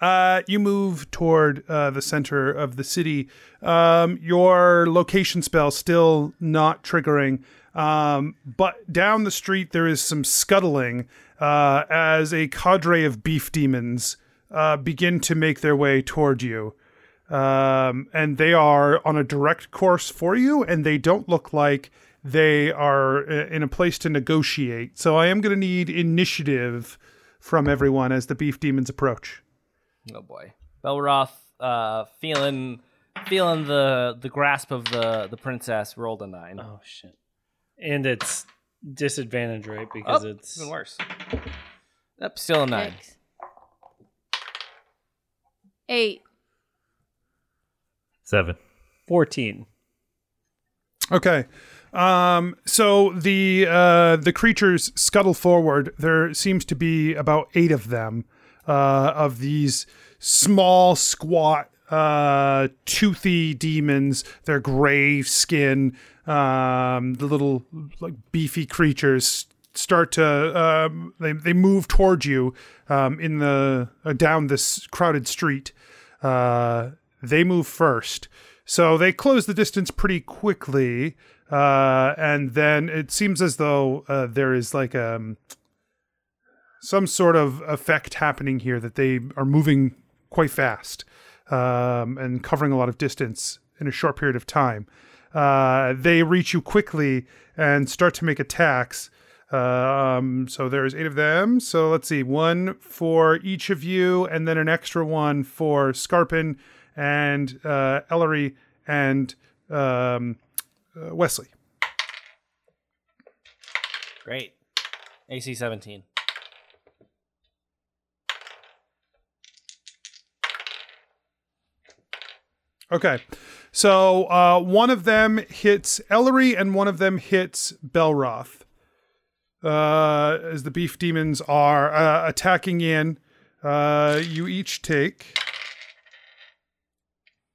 Uh, you move toward uh, the center of the city. Um, your location spell still not triggering, um, but down the street there is some scuttling uh, as a cadre of beef demons uh, begin to make their way toward you. Um, and they are on a direct course for you, and they don't look like they are uh, in a place to negotiate. So I am going to need initiative from everyone as the beef demons approach. Oh boy, Belroth, uh, feeling feeling the the grasp of the the princess, rolled a nine. Oh shit. And it's disadvantage, right? Because Oh, it's even worse. Yep, still a nine. Yikes. Eight. Seven. 14. Okay. Um, so the uh, the creatures scuttle forward. There seems to be about eight of them, uh, of these small, squat, uh, toothy demons. Their gray skin, um, the little like beefy creatures start to um, they they move towards you um, in the uh, down this crowded street. Uh, they move first. So they close the distance pretty quickly, uh, and then it seems as though uh, there is like um, some sort of effect happening here that they are moving quite fast um, and covering a lot of distance in a short period of time. Uh, they reach you quickly and start to make attacks. Um, so there's eight of them. So let's see, one for each of you, and then an extra one for Scarpin and uh, Ellery and um, uh, Wesley. Great. AC 17. Okay. So uh, one of them hits Ellery and one of them hits Belroth. Uh, as the beef demons are uh, attacking in, uh, you each take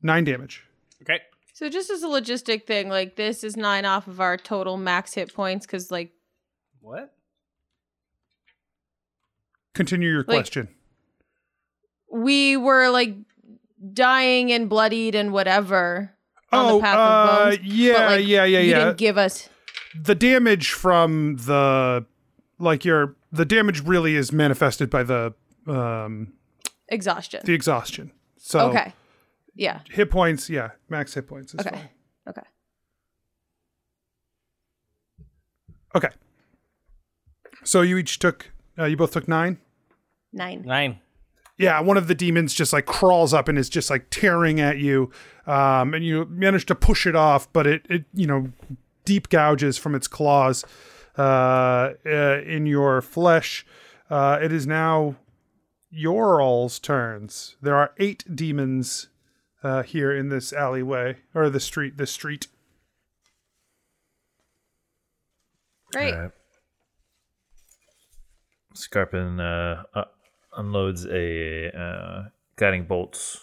nine damage. Okay. So just as a logistic thing, like this is nine off of our total max hit points because like What? Continue your Like- question. we were like dying and bloodied and whatever on oh, the path uh, of bones. yeah, but, like, yeah, yeah, you yeah. didn't give us the damage from the like your the damage really is manifested by the um exhaustion. the exhaustion. So okay. Yeah. hit points, yeah, max hit points is Okay. fine. Okay. Okay. So you each took uh, you both took 9? Nine. Nine. Yeah, one of the demons just like crawls up and is just like tearing at you. Um and you manage to push it off, but it it you know deep gouges from its claws uh, uh in your flesh. Uh it is now your all's turns. There are 8 demons uh here in this alleyway or the street The street. Great. Alright. Scarpin uh, uh, unloads a uh, guiding bolt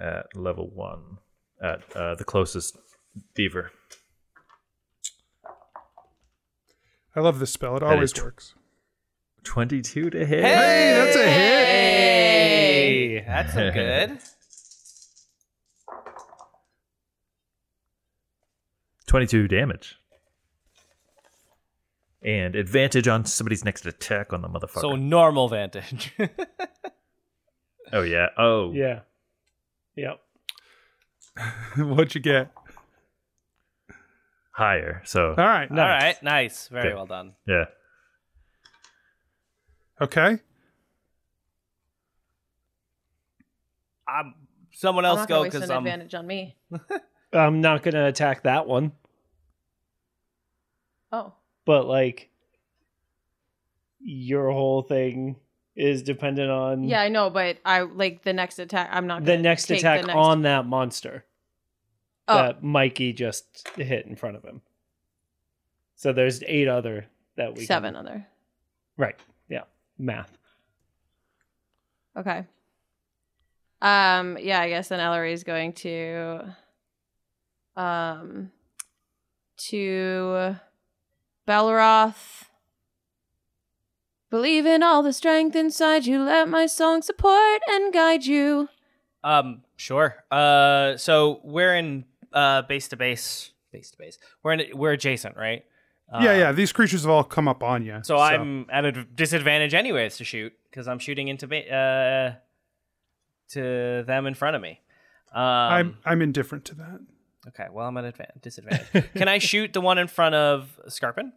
at level one at uh, the closest beaver. I love this spell. It That always is tw- works. 22 to hit. Hey, that's a hit. Hey, that's so <laughs> good. 22 damage. And advantage on somebody's next attack on the motherfucker. So normal vantage. <laughs> oh, yeah. Oh. Yeah. Yep. <laughs> What'd you get? Higher. So, All right. Nice. All right. nice. Very Okay. well done. yeah. Okay. Um, someone I'm else not gonna go because an I'm. advantage on me. I'm not going to attack that one, Oh. But like your whole thing is dependent on Yeah, I know, but I like the next attack. I'm not the gonna next attack the next- on that monster Oh, that Mikey just hit in front of him. So there's eight other that we can- seven other. right. Yeah. Math. Okay. Um. Yeah. I guess then Ellery is going to. Um. To. Belroth. Believe in all the strength inside you. Let my song support and guide you. Um, sure. Uh, so we're in uh base to base, base to base. We're in we're adjacent, right? Uh, yeah, yeah. These creatures have all come up on you. So, I'm at a disadvantage anyways to shoot because I'm shooting into ba- uh to them in front of me. Um, I'm I'm indifferent to that. Okay, well I'm at advan- disadvantage. <laughs> Can I shoot the one in front of Scarpin?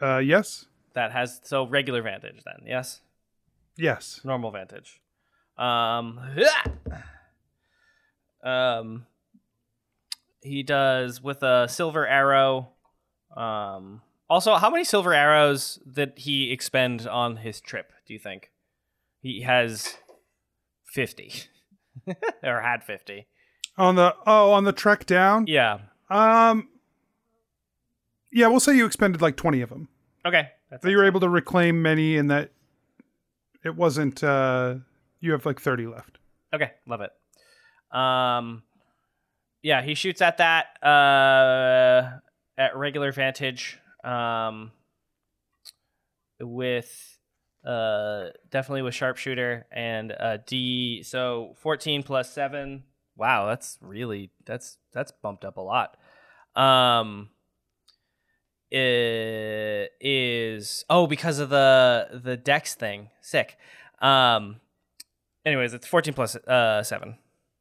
Uh, yes. That has so regular vantage then, yes? Yes. Normal vantage. Um <laughs> Um he does with a silver arrow. Um also how many silver arrows did he expend on his trip, do you think? He has 50. <laughs> or had 50. On the oh, on the trek down. Yeah. Um. Yeah, we'll say you expended like twenty of them. Okay. That's That you were able to reclaim many, and that it wasn't. uh You have like thirty left. Okay, love it. Um, yeah, he shoots at that uh, at regular vantage. Um, with uh, definitely with sharpshooter and uh, D. So fourteen plus seven. Wow, that's really that's that's bumped up a lot. Um, i- is oh because of the the dex thing. Sick. Um, anyways, it's 14 plus uh 7.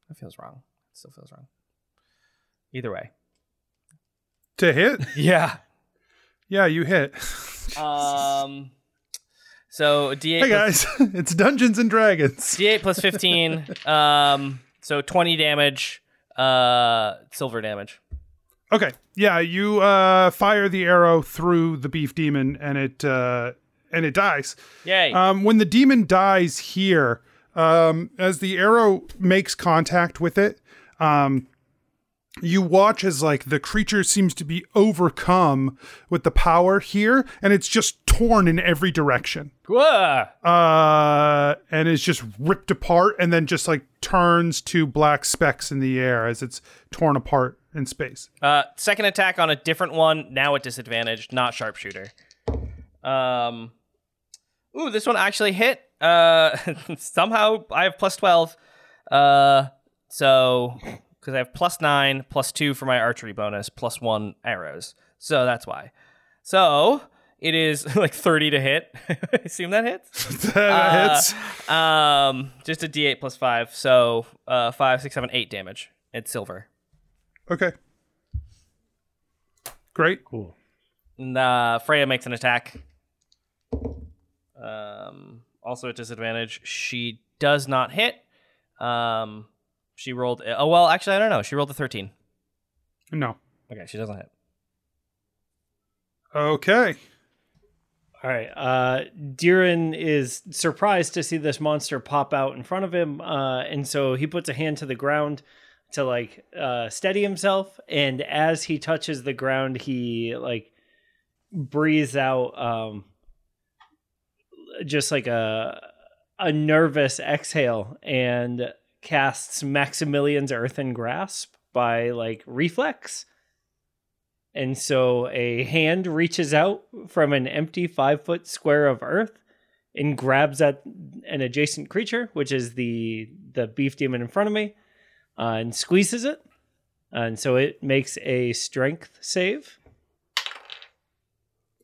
That feels wrong. It still feels wrong. Either way. To hit. <laughs> Yeah. yeah, you hit. <laughs> Um so D8 hey plus, guys, <laughs> it's Dungeons and Dragons. D8 plus 15 um so 20 damage uh silver damage. Okay. Yeah, you uh fire the arrow through the beef demon, and it uh and it dies. Yay. Um, when the demon dies here, um, as the arrow makes contact with it, um, you watch as like the creature seems to be overcome with the power here, and it's just torn in every direction. Uh, and it's just ripped apart, and then just like turns to black specks in the air as it's torn apart in space. Uh, second attack on a different one, now at disadvantage, not sharpshooter. Um, ooh, this one actually hit. Uh, <laughs> somehow I have plus twelve. Uh, so because I have plus nine, plus two for my archery bonus, plus one arrows. So that's why. So it is <laughs> like thirty to hit. I <laughs> assume that hits. <laughs> that hits. Um, just a D8 plus five. So uh, five, six, seven, eight damage. It's silver. Okay. Great. Cool. And, uh, Freya makes an attack. Um, also at disadvantage. She does not hit. Um, she rolled. Oh well, actually, I don't know. She rolled a thirteen. No. Okay, she doesn't hit. Okay. All right. Uh, Diran is surprised to see this monster pop out in front of him, uh, and so he puts a hand to the ground to like uh, steady himself. And as he touches the ground, he like breathes out um, just like a a nervous exhale and casts Maximilian's Earthen Grasp by like reflex. And so a hand reaches out from an empty five foot square of earth and grabs at an adjacent creature, which is the the beef demon in front of me, uh, and squeezes it. And so it makes a strength save.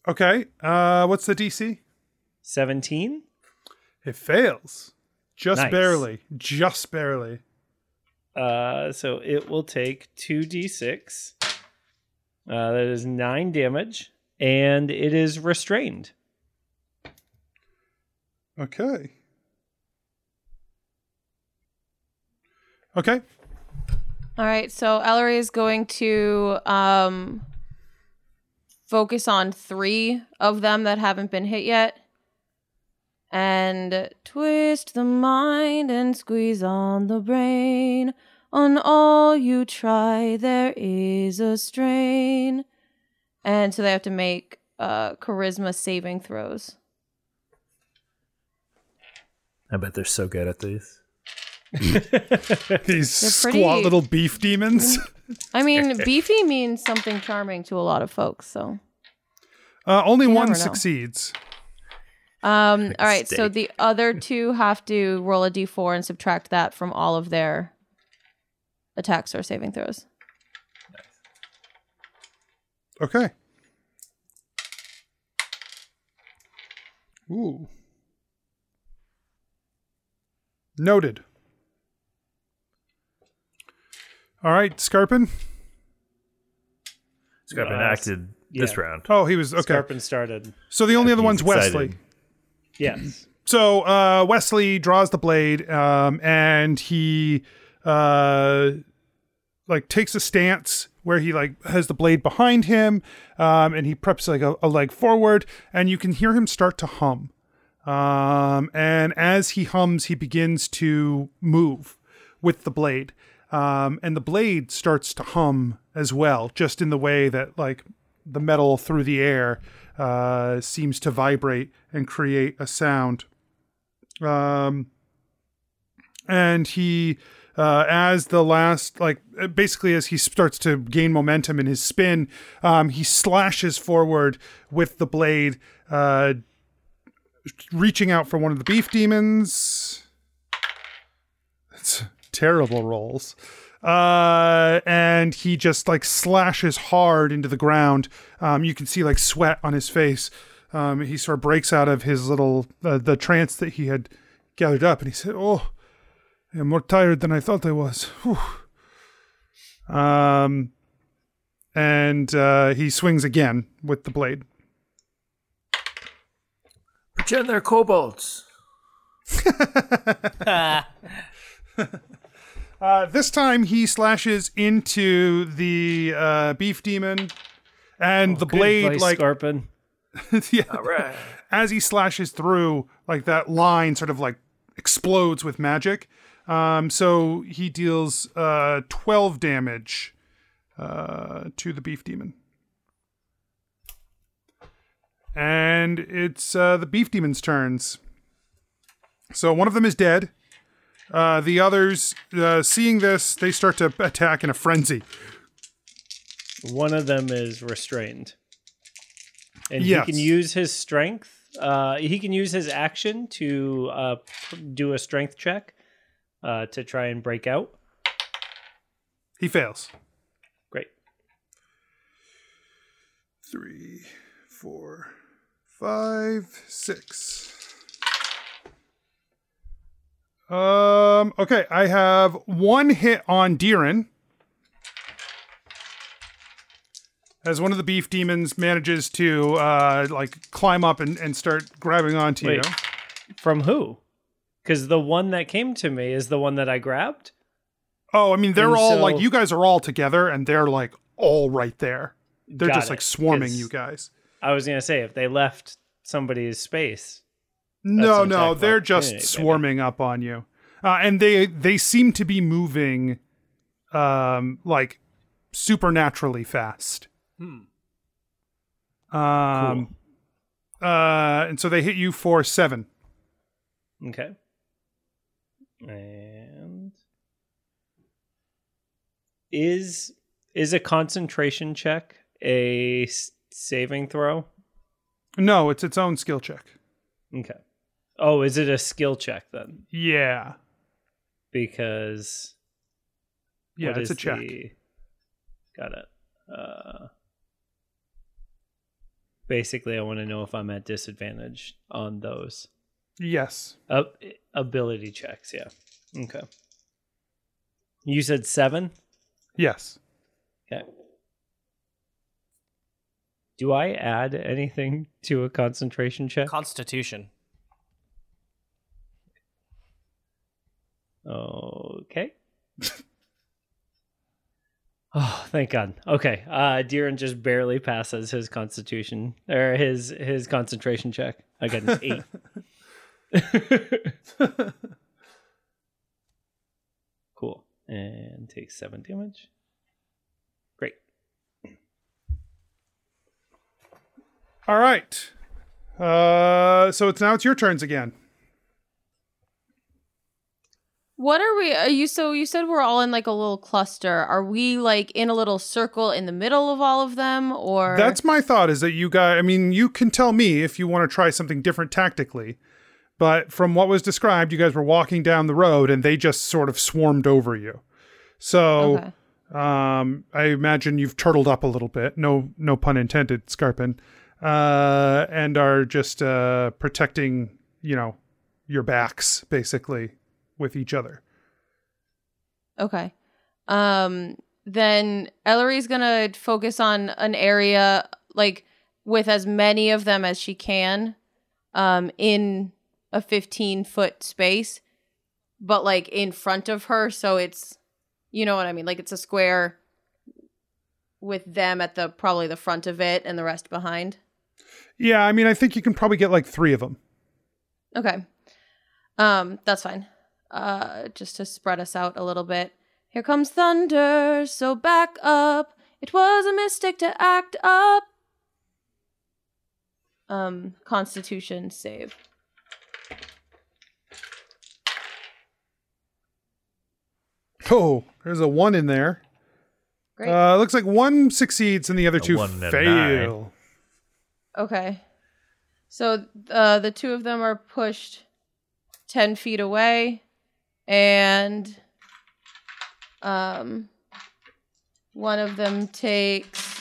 Okay. Uh, what's the DC? 17. It fails. Just Nice. barely. Just barely. Uh, so it will take 2d6. Uh, that is 9 damage. And it is restrained. Okay. Okay. All right, so Ellery is going to um focus on three of them that haven't been hit yet. And twist the mind and squeeze on the brain. On all you try, there is a strain. And so they have to make uh charisma saving throws. I bet they're so good at these. <laughs> These They're squat pretty- little beef demons. <laughs> I mean, <laughs> beefy means something charming to a lot of folks, so Uh, only one succeeds. know. Succeeds. Um, <laughs> all right, so the other two have to roll a d4 and subtract that from all of their attacks or saving throws. Okay. Ooh. Noted. All right, Scarpin. Scarpin Uh, acted this round. Oh, he was okay. Scarpin started. So the only other one's excited. Wesley. Yes. So uh, Wesley draws the blade, um, and he uh, like takes a stance where he like has the blade behind him, um, and he preps like a, a leg forward, and you can hear him start to hum. Um, and as he hums, he begins to move with the blade, um, and the blade starts to hum as well, just in the way that like the metal through the air uh, seems to vibrate and create a sound. Um, and he, uh, as the last, like basically as he starts to gain momentum in his spin, um, he slashes forward with the blade, uh, reaching out for one of the beef demons. It's terrible rolls. Uh, and he just like slashes hard into the ground. Um, you can see like sweat on his face. Um, he sort of breaks out of his little uh, the trance that he had gathered up, and he said, "Oh, I'm more tired than I thought I was." Whew." Um, and uh, he swings again with the blade. Pretend they're kobolds. <laughs> <laughs> Uh, this time he slashes into the uh, beef demon, and the blade advice, like Scarpin. <laughs> yeah, All right. as he slashes through, like that line sort of like explodes with magic. Um, so he deals uh, 12 damage uh, to the beef demon. And it's uh, the beef demon's turns. So one of them is dead. Uh, the others, uh, seeing this, they start to attack in a frenzy. One of them is restrained. And Yes. he can use his strength. Uh, he can use his action to uh, do a strength check uh, to try and break out. He fails. Great. three, four, five, six. Um. Okay, I have one hit on Deeren. As one of the beef demons manages to uh like climb up and, and start grabbing onto Wait. you. From who? Because the one that came to me is the one that I grabbed. Oh, I mean they're And all so- like you guys are all together and they're like all right there. They're Got just it, like swarming you guys. I was gonna say if they left somebody's space. No, no, they're just opportunity, maybe. swarming up on you, uh, and they they seem to be moving, um, like supernaturally fast. Um, uh, and so they hit you for seven. Okay. And is is a concentration check a s- saving throw? No, it's its own skill check. Okay. Oh, is it a skill check then? Yeah, Because yeah, it's a check. the- Got it. Uh, basically, I want to know if I'm at disadvantage on those Yes, uh, ability checks. Yeah. Okay. You said seven. yes. Okay. Do I add anything to a concentration check? Constitution. Okay. <laughs> oh, thank God. Okay. Uh Deeren just barely passes his constitution or his his concentration check. I got an eight. <laughs> cool. And takes seven damage. Great. All right. Uh, so it's now it's your turns again. What are we? Are you so you said we're all in like a little cluster. Are we like in a little circle in the middle of all of them, or That's my thought is that you guys, I mean, you can tell me if you want to try something different tactically, but from what was described, you guys were walking down the road and they just sort of swarmed over you. So, Okay. um, I imagine you've turtled up a little bit. No, no pun intended, Scarpin. Uh, and are just, uh, protecting, you know, your backs basically with each other. Okay. Um, then Ellery's gonna focus on an area like with as many of them as she can, um, in a 15 foot space, but like in front of her, so it's, you know what I mean, like it's a square with them at the probably the front of it and the rest behind. Yeah, I mean, I think you can probably get like three of them. Okay. Um, that's fine. Uh, just to spread us out a little bit. Here comes thunder, so back up. It was a mistake to act up. Um, Constitution save. Oh, there's a one in there. Great. Uh, looks like one succeeds and the other A two one and a fail. Okay. So uh, the two of them are pushed 10 feet away, and um, one of them takes.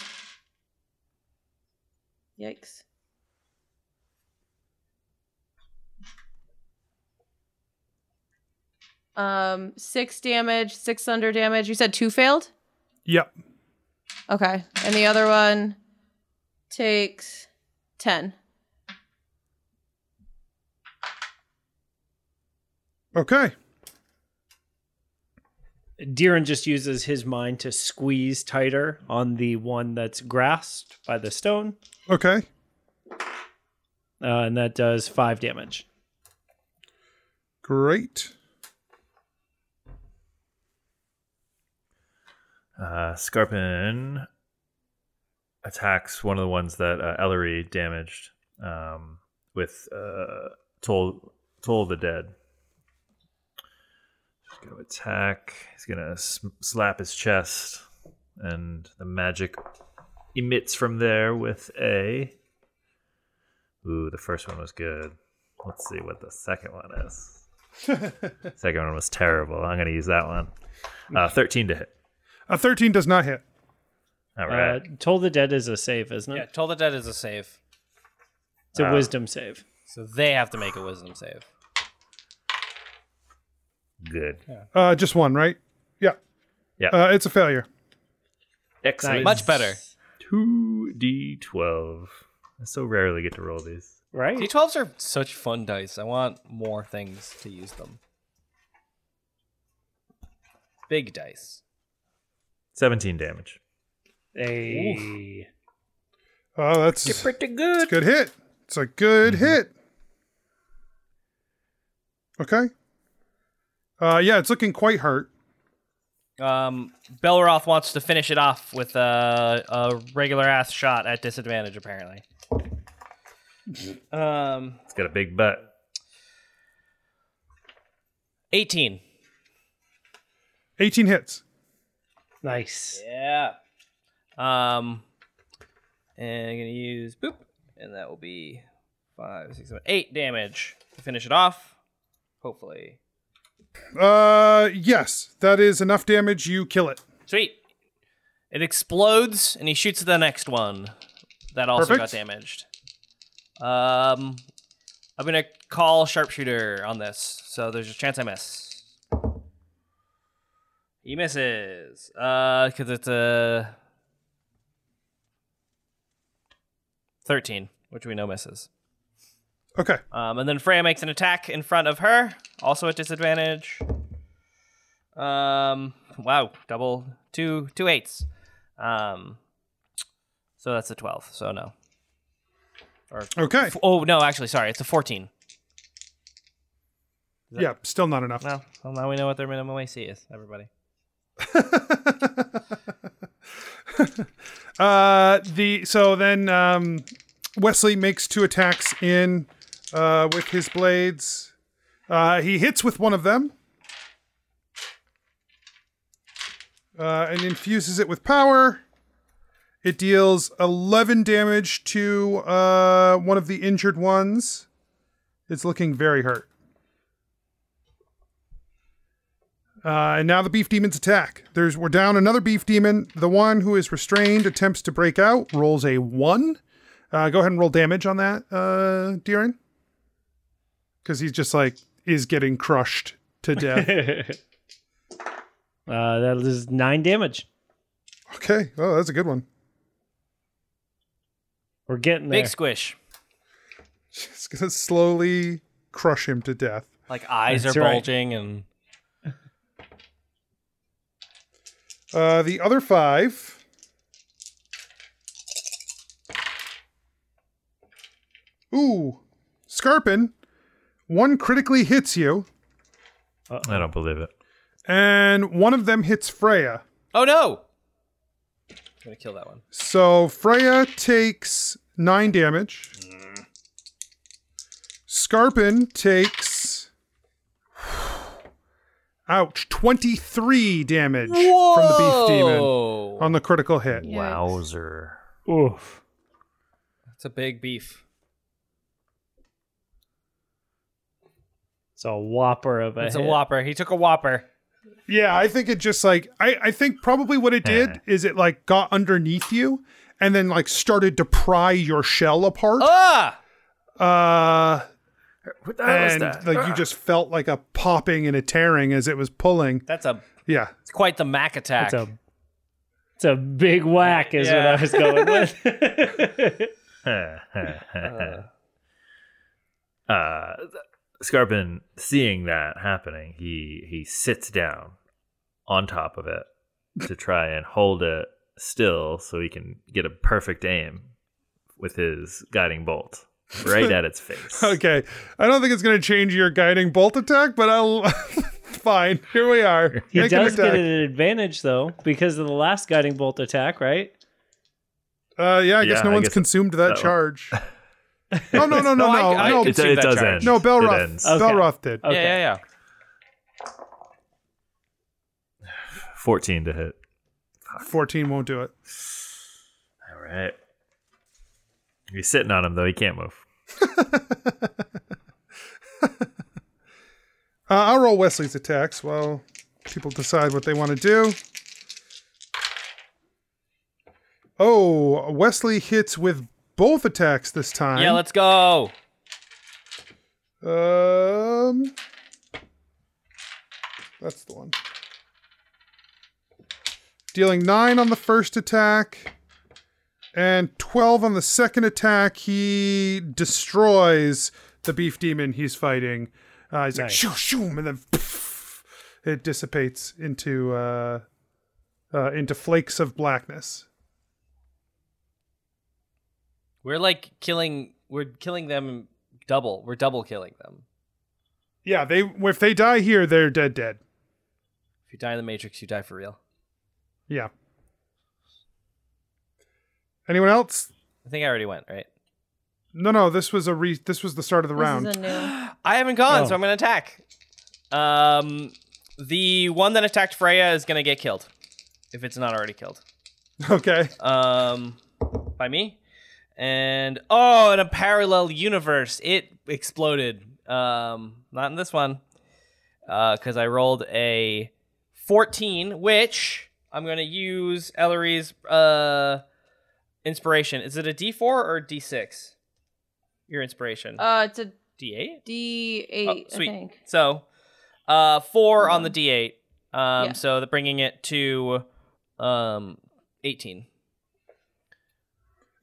Yikes. Um, six damage, six under damage. You said two failed? Yep. Okay. And the other one takes 10. Okay. Deeren just uses his mind to squeeze tighter on the one that's grasped by the stone, Okay. uh, and that does five damage. Great. Uh, Scarpin attacks one of the ones that uh, Ellery damaged um, with uh, Toll, Toll of the Dead. He's going to attack. He's going to slap his chest, and the magic emits from there with a. Ooh, the first one was good. Let's see what the second one is. <laughs> second one was terrible. I'm going to use that one. Uh, 13 to hit. A 13 does not hit. All right. Uh, Toll the Dead is a save, isn't it? Yeah, Toll the Dead is a save. It's a Uh, wisdom save. So they have to make a wisdom save. Good. Uh, just one, right? Yeah. Yeah. Uh, it's a failure. Excellent. Much better. 2d12. I so rarely get to roll these. Right? D12s are such fun dice. I want more things to use them. Big dice. 17 damage. A Oh, that's Pretty it's good. a good hit. It's a good hit. Okay. Uh, yeah, it's looking quite hurt. Um, Belroth wants to finish it off with a, a regular ass shot at disadvantage, apparently. Um, It's got a big butt. 18. 18 hits. nice. Yeah. Um, and I'm gonna use boop, and that will be five, six, seven, eight damage to finish it off. Hopefully, Uh, yes, that is enough damage. You kill it. sweet. It explodes, and he shoots the next one that also got damaged. Um, I'm gonna call sharpshooter on this, so there's a chance I miss. He misses. Uh, because it's a thirteen, which we know misses. Okay. Um, and then Freya makes an attack in front of her, also at disadvantage. Um, wow, double two two eights. Um, so that's a twelve. So no. Or Okay. f- oh no, actually, sorry, it's a fourteen. Yeah, still not enough. Well, well, now we know what their minimum AC is. Everybody. <laughs> Uh, the so then um, Wesley makes two attacks in uh, with his blades. Uh, he hits with one of them uh, and infuses it with power. It deals 11 damage to uh, one of the injured ones. It's looking very hurt. Uh, and now the beef demons attack. There's we're down another beef demon. The one who is restrained attempts to break out. Rolls a one. Uh, go ahead and roll damage on that, uh, Deeren. Because he's just like is getting crushed to death. <laughs> Uh, that is nine damage. Okay. Oh, that's a good one. We're getting there. Big squish. It's gonna slowly crush him to death. Like eyes That's are right. bulging and Uh, the other five. Ooh, Scarpin. One critically hits you, I don't believe it. and one of them hits Freya. Oh no! I'm gonna kill that one. So Freya takes nine damage. Scarpin takes. Ouch, 23 damage from the beef demon on the critical hit. Yikes. Wowzer. Oof. That's a big beef. It's a whopper of a It's a whopper. He took a whopper. Yeah, I think it just like I, I think probably what it did Eh. is it like got underneath you and then like started to pry your shell apart. Ah! Uh What the hell is and that? like you just felt like a popping and a tearing as it was pulling. That's a. Yeah. It's quite the Mac attack. It's a it's a big whack is what I was going with. <laughs> <laughs> uh, Scarpin, seeing that happening, he he sits down on top of it to <laughs> try and hold it still so he can get a perfect aim with his guiding bolt right at its face. <laughs> Okay. I don't think it's going to change your guiding bolt attack, but I'll <laughs> fine. Here we are. he Make an does get an advantage though because of the last guiding bolt attack, right? Uh yeah, I guess no I one's guess- consumed that that- charge. Oh no no no No, <laughs> no I- I no. It, it does charge. end. no, It Belroth. ends. Okay. Belroth did. Okay. Yeah, yeah, yeah. 14 to hit. 14 won't do it. All right. He's sitting on him, though. He can't move. <laughs> Uh, I'll roll Wesley's attacks while people decide what they want to do. Oh, Wesley hits with both attacks this time. Yeah, let's go. Um, that's the one. Dealing nine on the first attack and 12 on the second attack. He destroys the beef demon he's fighting. Uh, he's like, shoo, shoo, and then poof, it dissipates into uh, uh, into flakes of blackness. We're like killing. We're killing them double. We're double killing them. Yeah, they if they die here, they're dead, dead. If you die in the Matrix, you die for real. Yeah. Anyone else? I think I already went right. No, no. This was a re. This was the start of the This round. new. <gasps> I haven't gone, Oh. so I'm gonna attack. Um, the one that attacked Freya is gonna get killed, if it's not already killed. <laughs> Okay. Um, by me. And oh, in a parallel universe, it exploded. Um, not in this one, uh, because I rolled a 14, which I'm gonna use Ellery's uh inspiration. Is it a D4 or D6? Your inspiration. Uh, it's a D8. D8, Oh, I sweet. think. So, uh, four on the D8. Um, Yeah. so the bringing it to um 18.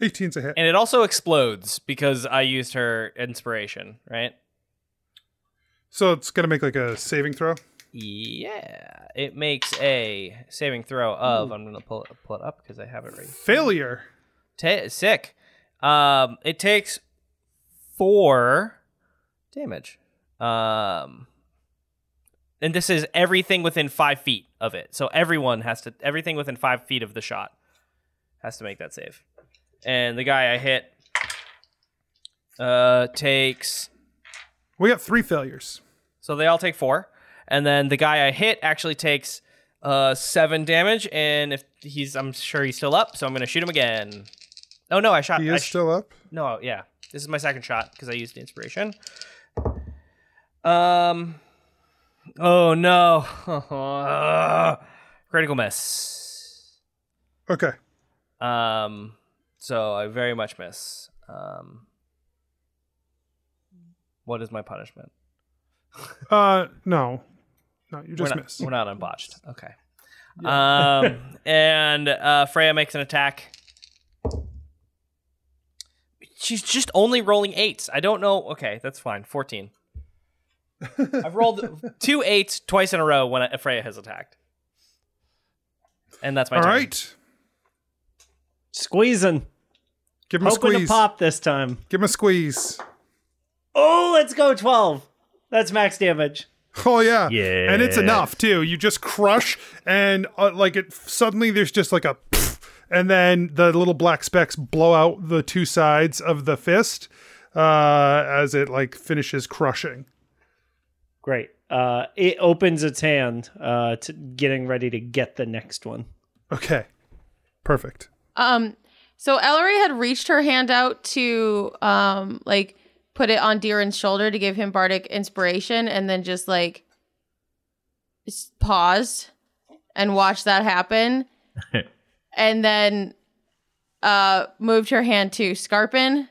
18's a hit. And it also explodes because I used her inspiration, right? So it's gonna make like a saving throw. Yeah. It makes a saving throw of. I'm gonna pull it, pull it up because I have it right. Failure. Ta- sick. Um, it takes four damage. Um, and this is everything within five feet of it. So everyone has to. Everything within five feet of the shot has to make that save. And the guy I hit uh takes We got three failures. So they all take four, and then the guy I hit actually takes uh seven damage. And if he's, I'm sure he's still up, so I'm gonna shoot him again. Oh no, I shot. He I is sh- still up. no, yeah, this is my second shot because I used the inspiration. Um. Oh no! <laughs> Critical miss. Okay. Um. So I very much miss. Um. What is my punishment? Uh, no, no, you we're just not, missed. We're not unbotched. Okay. Um, <laughs> and uh, Freya makes an attack. She's just only rolling eights. I don't know. Okay, that's fine. 14. <laughs> I've rolled two eights twice in a row when Freya has attacked. And that's my All turn. right. Squeezing. Give him a Hoping to squeeze. pop this time. Give him a squeeze. Oh, let's go 12. That's max damage. Oh yeah, Yeah. and it's enough too. You just crush, and uh, like it suddenly there's just like a, and then the little black specks blow out the two sides of the fist uh, as it like finishes crushing. Great. Uh, it opens its hand, uh, to getting ready to get the next one. Okay, perfect. Um, so Ellery had reached her hand out to um like put it on Deeren's shoulder to give him bardic inspiration, and then just like paused and watched that happen, <laughs> and then uh moved her hand to Scarpin.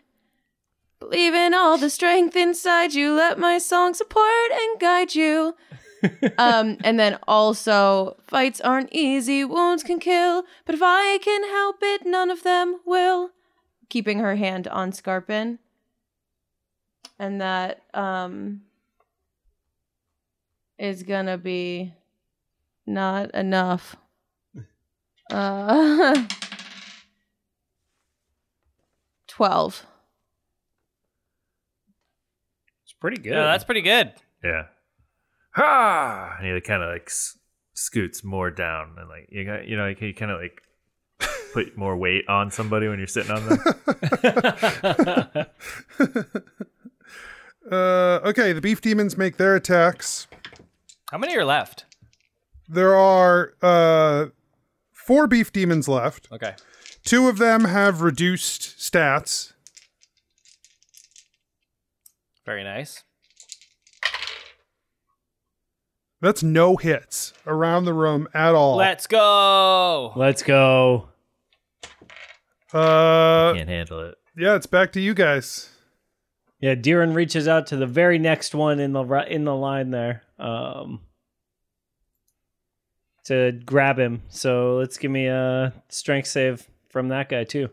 Believe in all the strength inside you. Let my song support and guide you. Um, and then also, fights aren't easy, wounds can kill, but if I can help it, none of them will. Keeping her hand on Scarpin. And that um is gonna be not enough. Uh <laughs> 12. It's pretty good. Yeah, that's pretty good. Yeah. Ha! And he kind of like s- scoots more down, and like you got, you know, like you kind of like put <laughs> more weight on somebody when you're sitting on them. <laughs> Uh, okay, the beef demons make their attacks. How many are left? There are uh, four beef demons left. Okay. Two of them have reduced stats. Very nice. That's no hits around the room at all. Let's go. Let's go. uh, Can't handle it. yeah, it's back to you guys. Yeah, Deeren reaches out to the very next one in the ri- in the line there, um, to grab him. So let's give me a strength save from that guy too.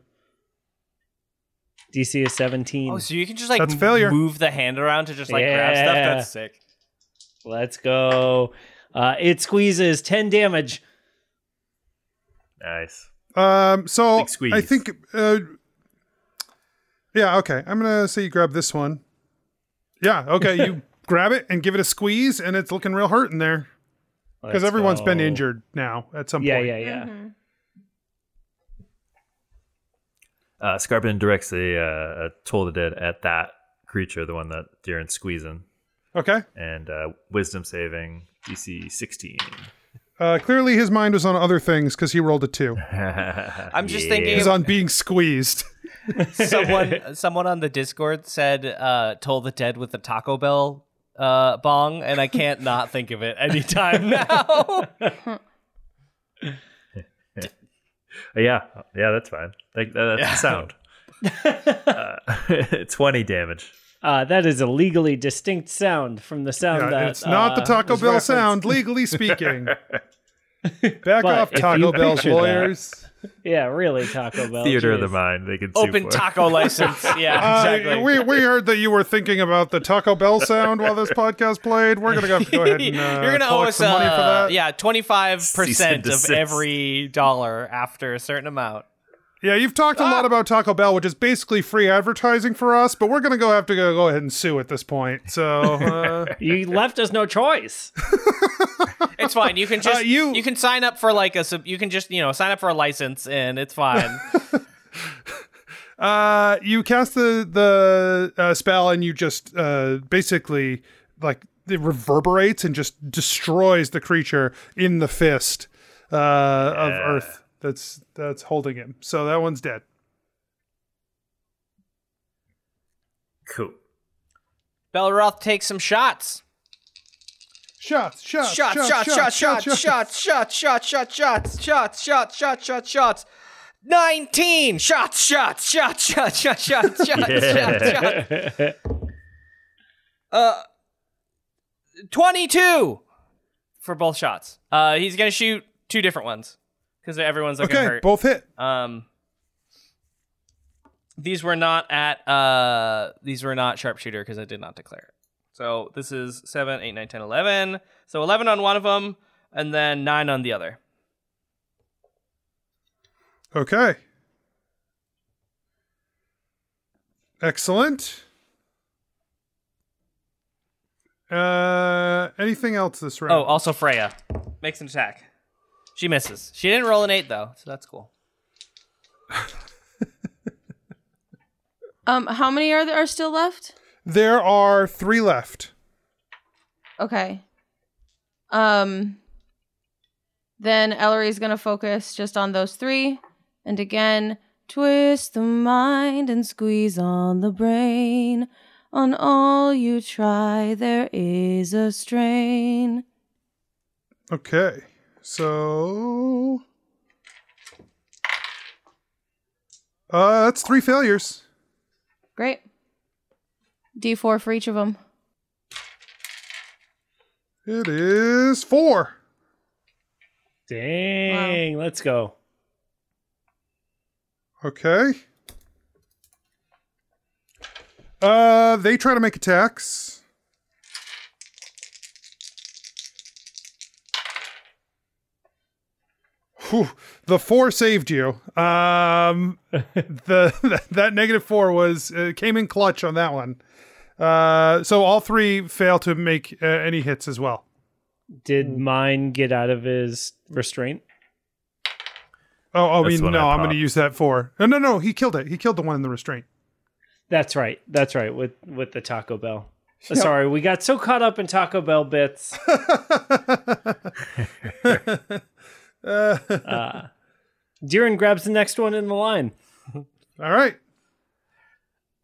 DC is seventeen. Oh, so you can just like That's failure. move the hand around to just like grab stuff. That's sick. Let's go. Uh, it squeezes ten damage. Nice. Um, so I think, uh, yeah, okay. I'm gonna say you grab this one. Yeah, okay. You <laughs> grab it and give it a squeeze, and it's looking real hurt in there because Let's everyone's been injured now at some Yeah, point. yeah, yeah. Uh, Scarpin directs a, uh, a toll the dead at that creature, the one that Darren's squeezing, Okay. and uh, wisdom saving DC 16. Uh, clearly, his mind was on other things because he rolled a two. <laughs> I'm just Yeah. thinking He's on being squeezed. <laughs> someone someone on the Discord said uh told the dead with the Taco Bell uh bong and I can't not think of it anytime <laughs> now. Yeah, yeah, that's fine. Like, that- that's Yeah. the sound. uh, 20 damage. Uh, that is a legally distinct sound from the sound Yeah, that it's not the uh, Taco Bell referenced. sound, <laughs> legally speaking. <laughs> Back But off, Taco you Bell's picture that- lawyers. <laughs> Yeah, really, Taco Bell. Theater of the mind. They can Open for. taco license. Yeah, Uh, exactly. we, we heard that you were thinking about the Taco Bell sound while this podcast played. We're gonna have go ahead and uh, You're gonna owe us some money for uh, that. yeah, twenty five percent of desist. every dollar after a certain amount. Yeah, you've talked a lot about Taco Bell, which is basically free advertising for us, but we're gonna go have to go, go ahead and sue at this point. So uh, <laughs> You left us no choice. <laughs> It's fine. You can just Uh, you- you can sign up for like a sub. You can just you know sign up for a license and it's fine. <laughs> uh, you cast the the uh, spell, and you just uh, basically like it reverberates and just destroys the creature in the fist uh, of Earth that's that's holding him. So that one's dead. Cool. Belroth takes some shots. Shots, shots, Shots, shots, shots, shots, shots, shots, shots, shots, shots, shots, shots, shots, shots, shots, shots. Nineteen shots, shots, shots, shots, shots, shots, shots, shots, shots. Uh, twenty-two for both shots. Uh, he's gonna shoot two different ones because everyone's looking Okay, hurt. both hit. Um, these were not at uh these were not sharpshooter because I did not declare it. So this is 7, 8, 9, 10, 11. So 11 on one of them and then 9 on the other. Okay. Excellent. Uh, anything else this round? Oh, also Freya makes an attack. She misses. She didn't roll an 8 though, so that's cool. Um, how many are there are still left? there are three left. Okay. Um. Then Ellery's gonna focus just on those three, and again, twist the mind and squeeze on the brain. On all you try, there is a strain. Okay, so uh, that's three failures. Great. D4 for each of them. It is four. Dang, let's go. Okay. Uh, they try to make attacks. Whew, the four saved you. Um, <laughs> the <laughs> that negative four was uh, came in clutch on that one. Uh, so all three fail to make uh, any hits as well. Did mine get out of his restraint? Oh, I That's mean, what I no, I'm going to use that for. No, no, no. He killed it. He killed the one in the restraint. That's right. That's right. With with the Taco Bell. <laughs> Uh, Sorry, we got so caught up in Taco Bell bits. Uh, Jiren grabs the next one in the line. <laughs> All right.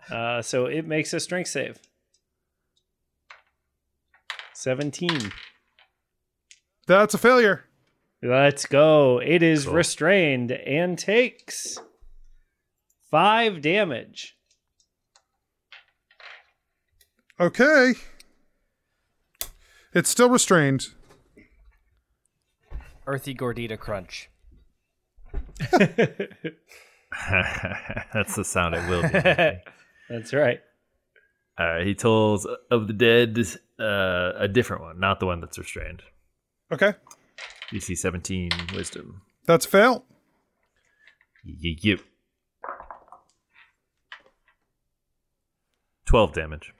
Uh, so it makes a strength save. 17. That's a failure. Let's go. It is Cool. restrained and takes five damage. Okay. It's still restrained. Earthy Gordita Crunch. <laughs> That's the sound it will be. <laughs> That's right. All right, he tells of the dead uh, a different one, not the one that's restrained. Okay. DC 17 wisdom. That's a fail. Y- Yep. 12 damage.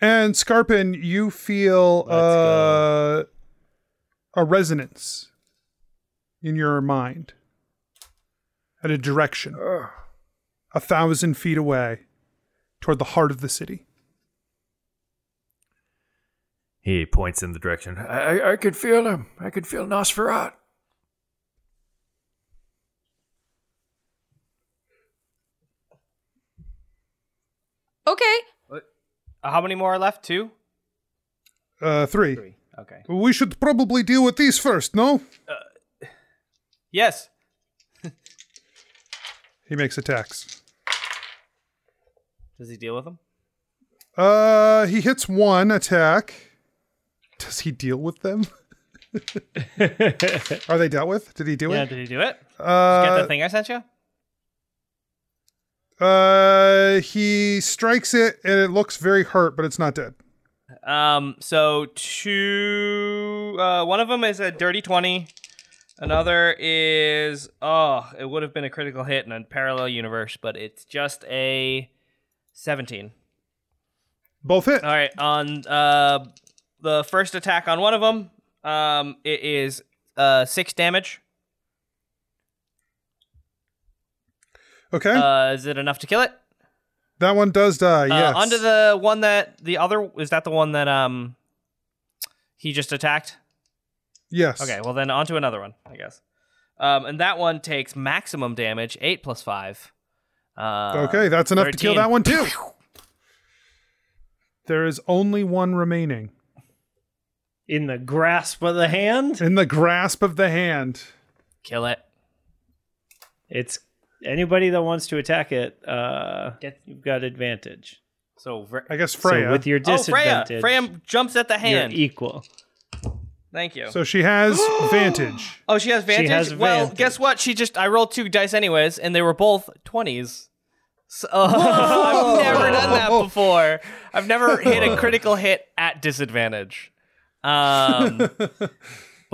And Scarpin, you feel uh, a resonance in your mind at a direction a thousand feet away toward the heart of the city. He points in the direction. I, I, I could feel him. I could feel Nosferat. Okay. Uh, How many more are left? Two? Uh, three. Three. Okay. We should probably deal with these first, no? Yes. <laughs> He makes attacks. Does he deal with them? Uh, he hits one attack. Does he deal with them? <laughs> Are they dealt with? Did he do it? Yeah, it? did he do it? Get Uh, the thing I sent you? uh, he strikes it and it looks very hurt, but it's not dead. Um, so two, uh, one of them is a dirty 20. Another is, oh, it would have been a critical hit in a parallel universe, but it's just a 17. Both hit. All right, on uh, the first attack on one of them, um, it is uh, six damage. Okay, Uh, is it enough to kill it? That one does die. Uh, under the one that the other is that the one that um he just attacked. yes. Okay, well then onto another one, I guess. Um, and that one takes maximum damage, eight plus five. Uh, Okay, that's enough to kill that one too. There is only one remaining In the grasp of the hand, in the grasp of the hand. Kill it. it's anybody that wants to attack it. Uh, Get- you've got advantage. So, Vre- I guess Freya. So with your oh Freya, disadvantage, Freya jumps at the you're hand. equal. Thank you. So she has <gasps> vantage. oh, she has vantage. has well, vantage. guess what? She just I rolled two dice anyways, and they were both twenties. So, <laughs> I've never done that <laughs> before. I've never hit a <laughs> critical hit at disadvantage. Um,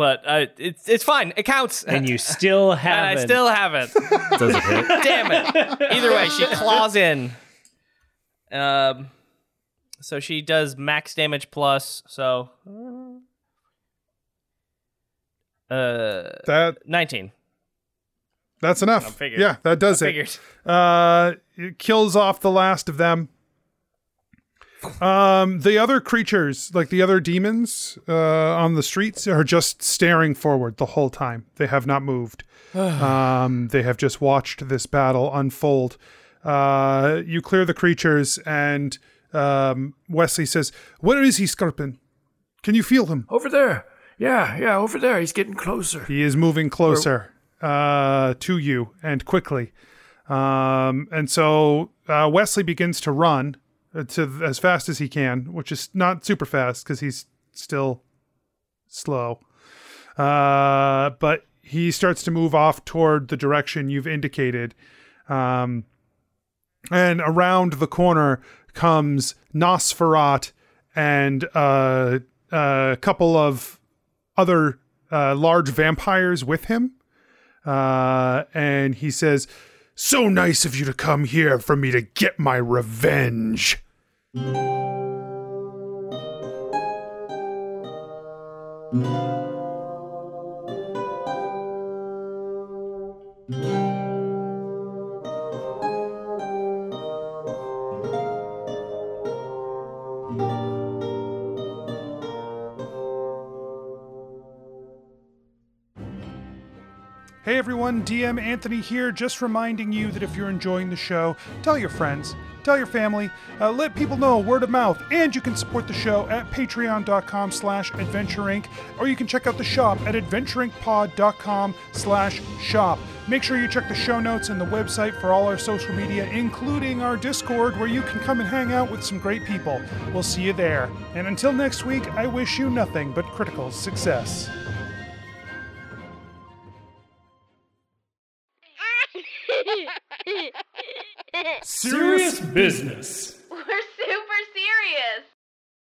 but uh, it's it's fine. It counts. and you still <laughs> And haven't. I still haven't. Does it hit? <laughs> Damn it. Either way, she claws in. Um, so she does max damage plus. So, uh, That nineteen. that's enough. figured. Yeah, that does it. Figured. Uh, it kills off the last of them. Um, the other creatures, like the other demons, uh, on the streets, are just staring forward the whole time. They have not moved. <sighs> um, they have just watched this battle unfold. Uh, you clear the creatures, and um, Wesley says, "Where is he, Scarpin? Can you feel him? Over there. Yeah, yeah, over there. He's getting closer. He is moving closer uh, to you and quickly. Um, and so uh, Wesley begins to run to as fast as he can, which is not super fast because he's still slow. Uh, but he starts to move off toward the direction you've indicated. Um, and around the corner comes Nosferat and uh, a couple of other uh, large vampires with him. Uh, and he says, So nice of you to come here for me to get my revenge. Everyone, DM Anthony here, just reminding you that if you're enjoying the show, tell your friends, tell your family, uh, let people know word of mouth, and you can support the show at patreon.com slash adventureinc, or you can check out the shop at adventureincpod.com slash shop. Make sure you check the show notes and the website for all our social media, including our Discord, where you can come and hang out with some great people. We'll see you there. And until next week, I wish you nothing but critical success. Serious business.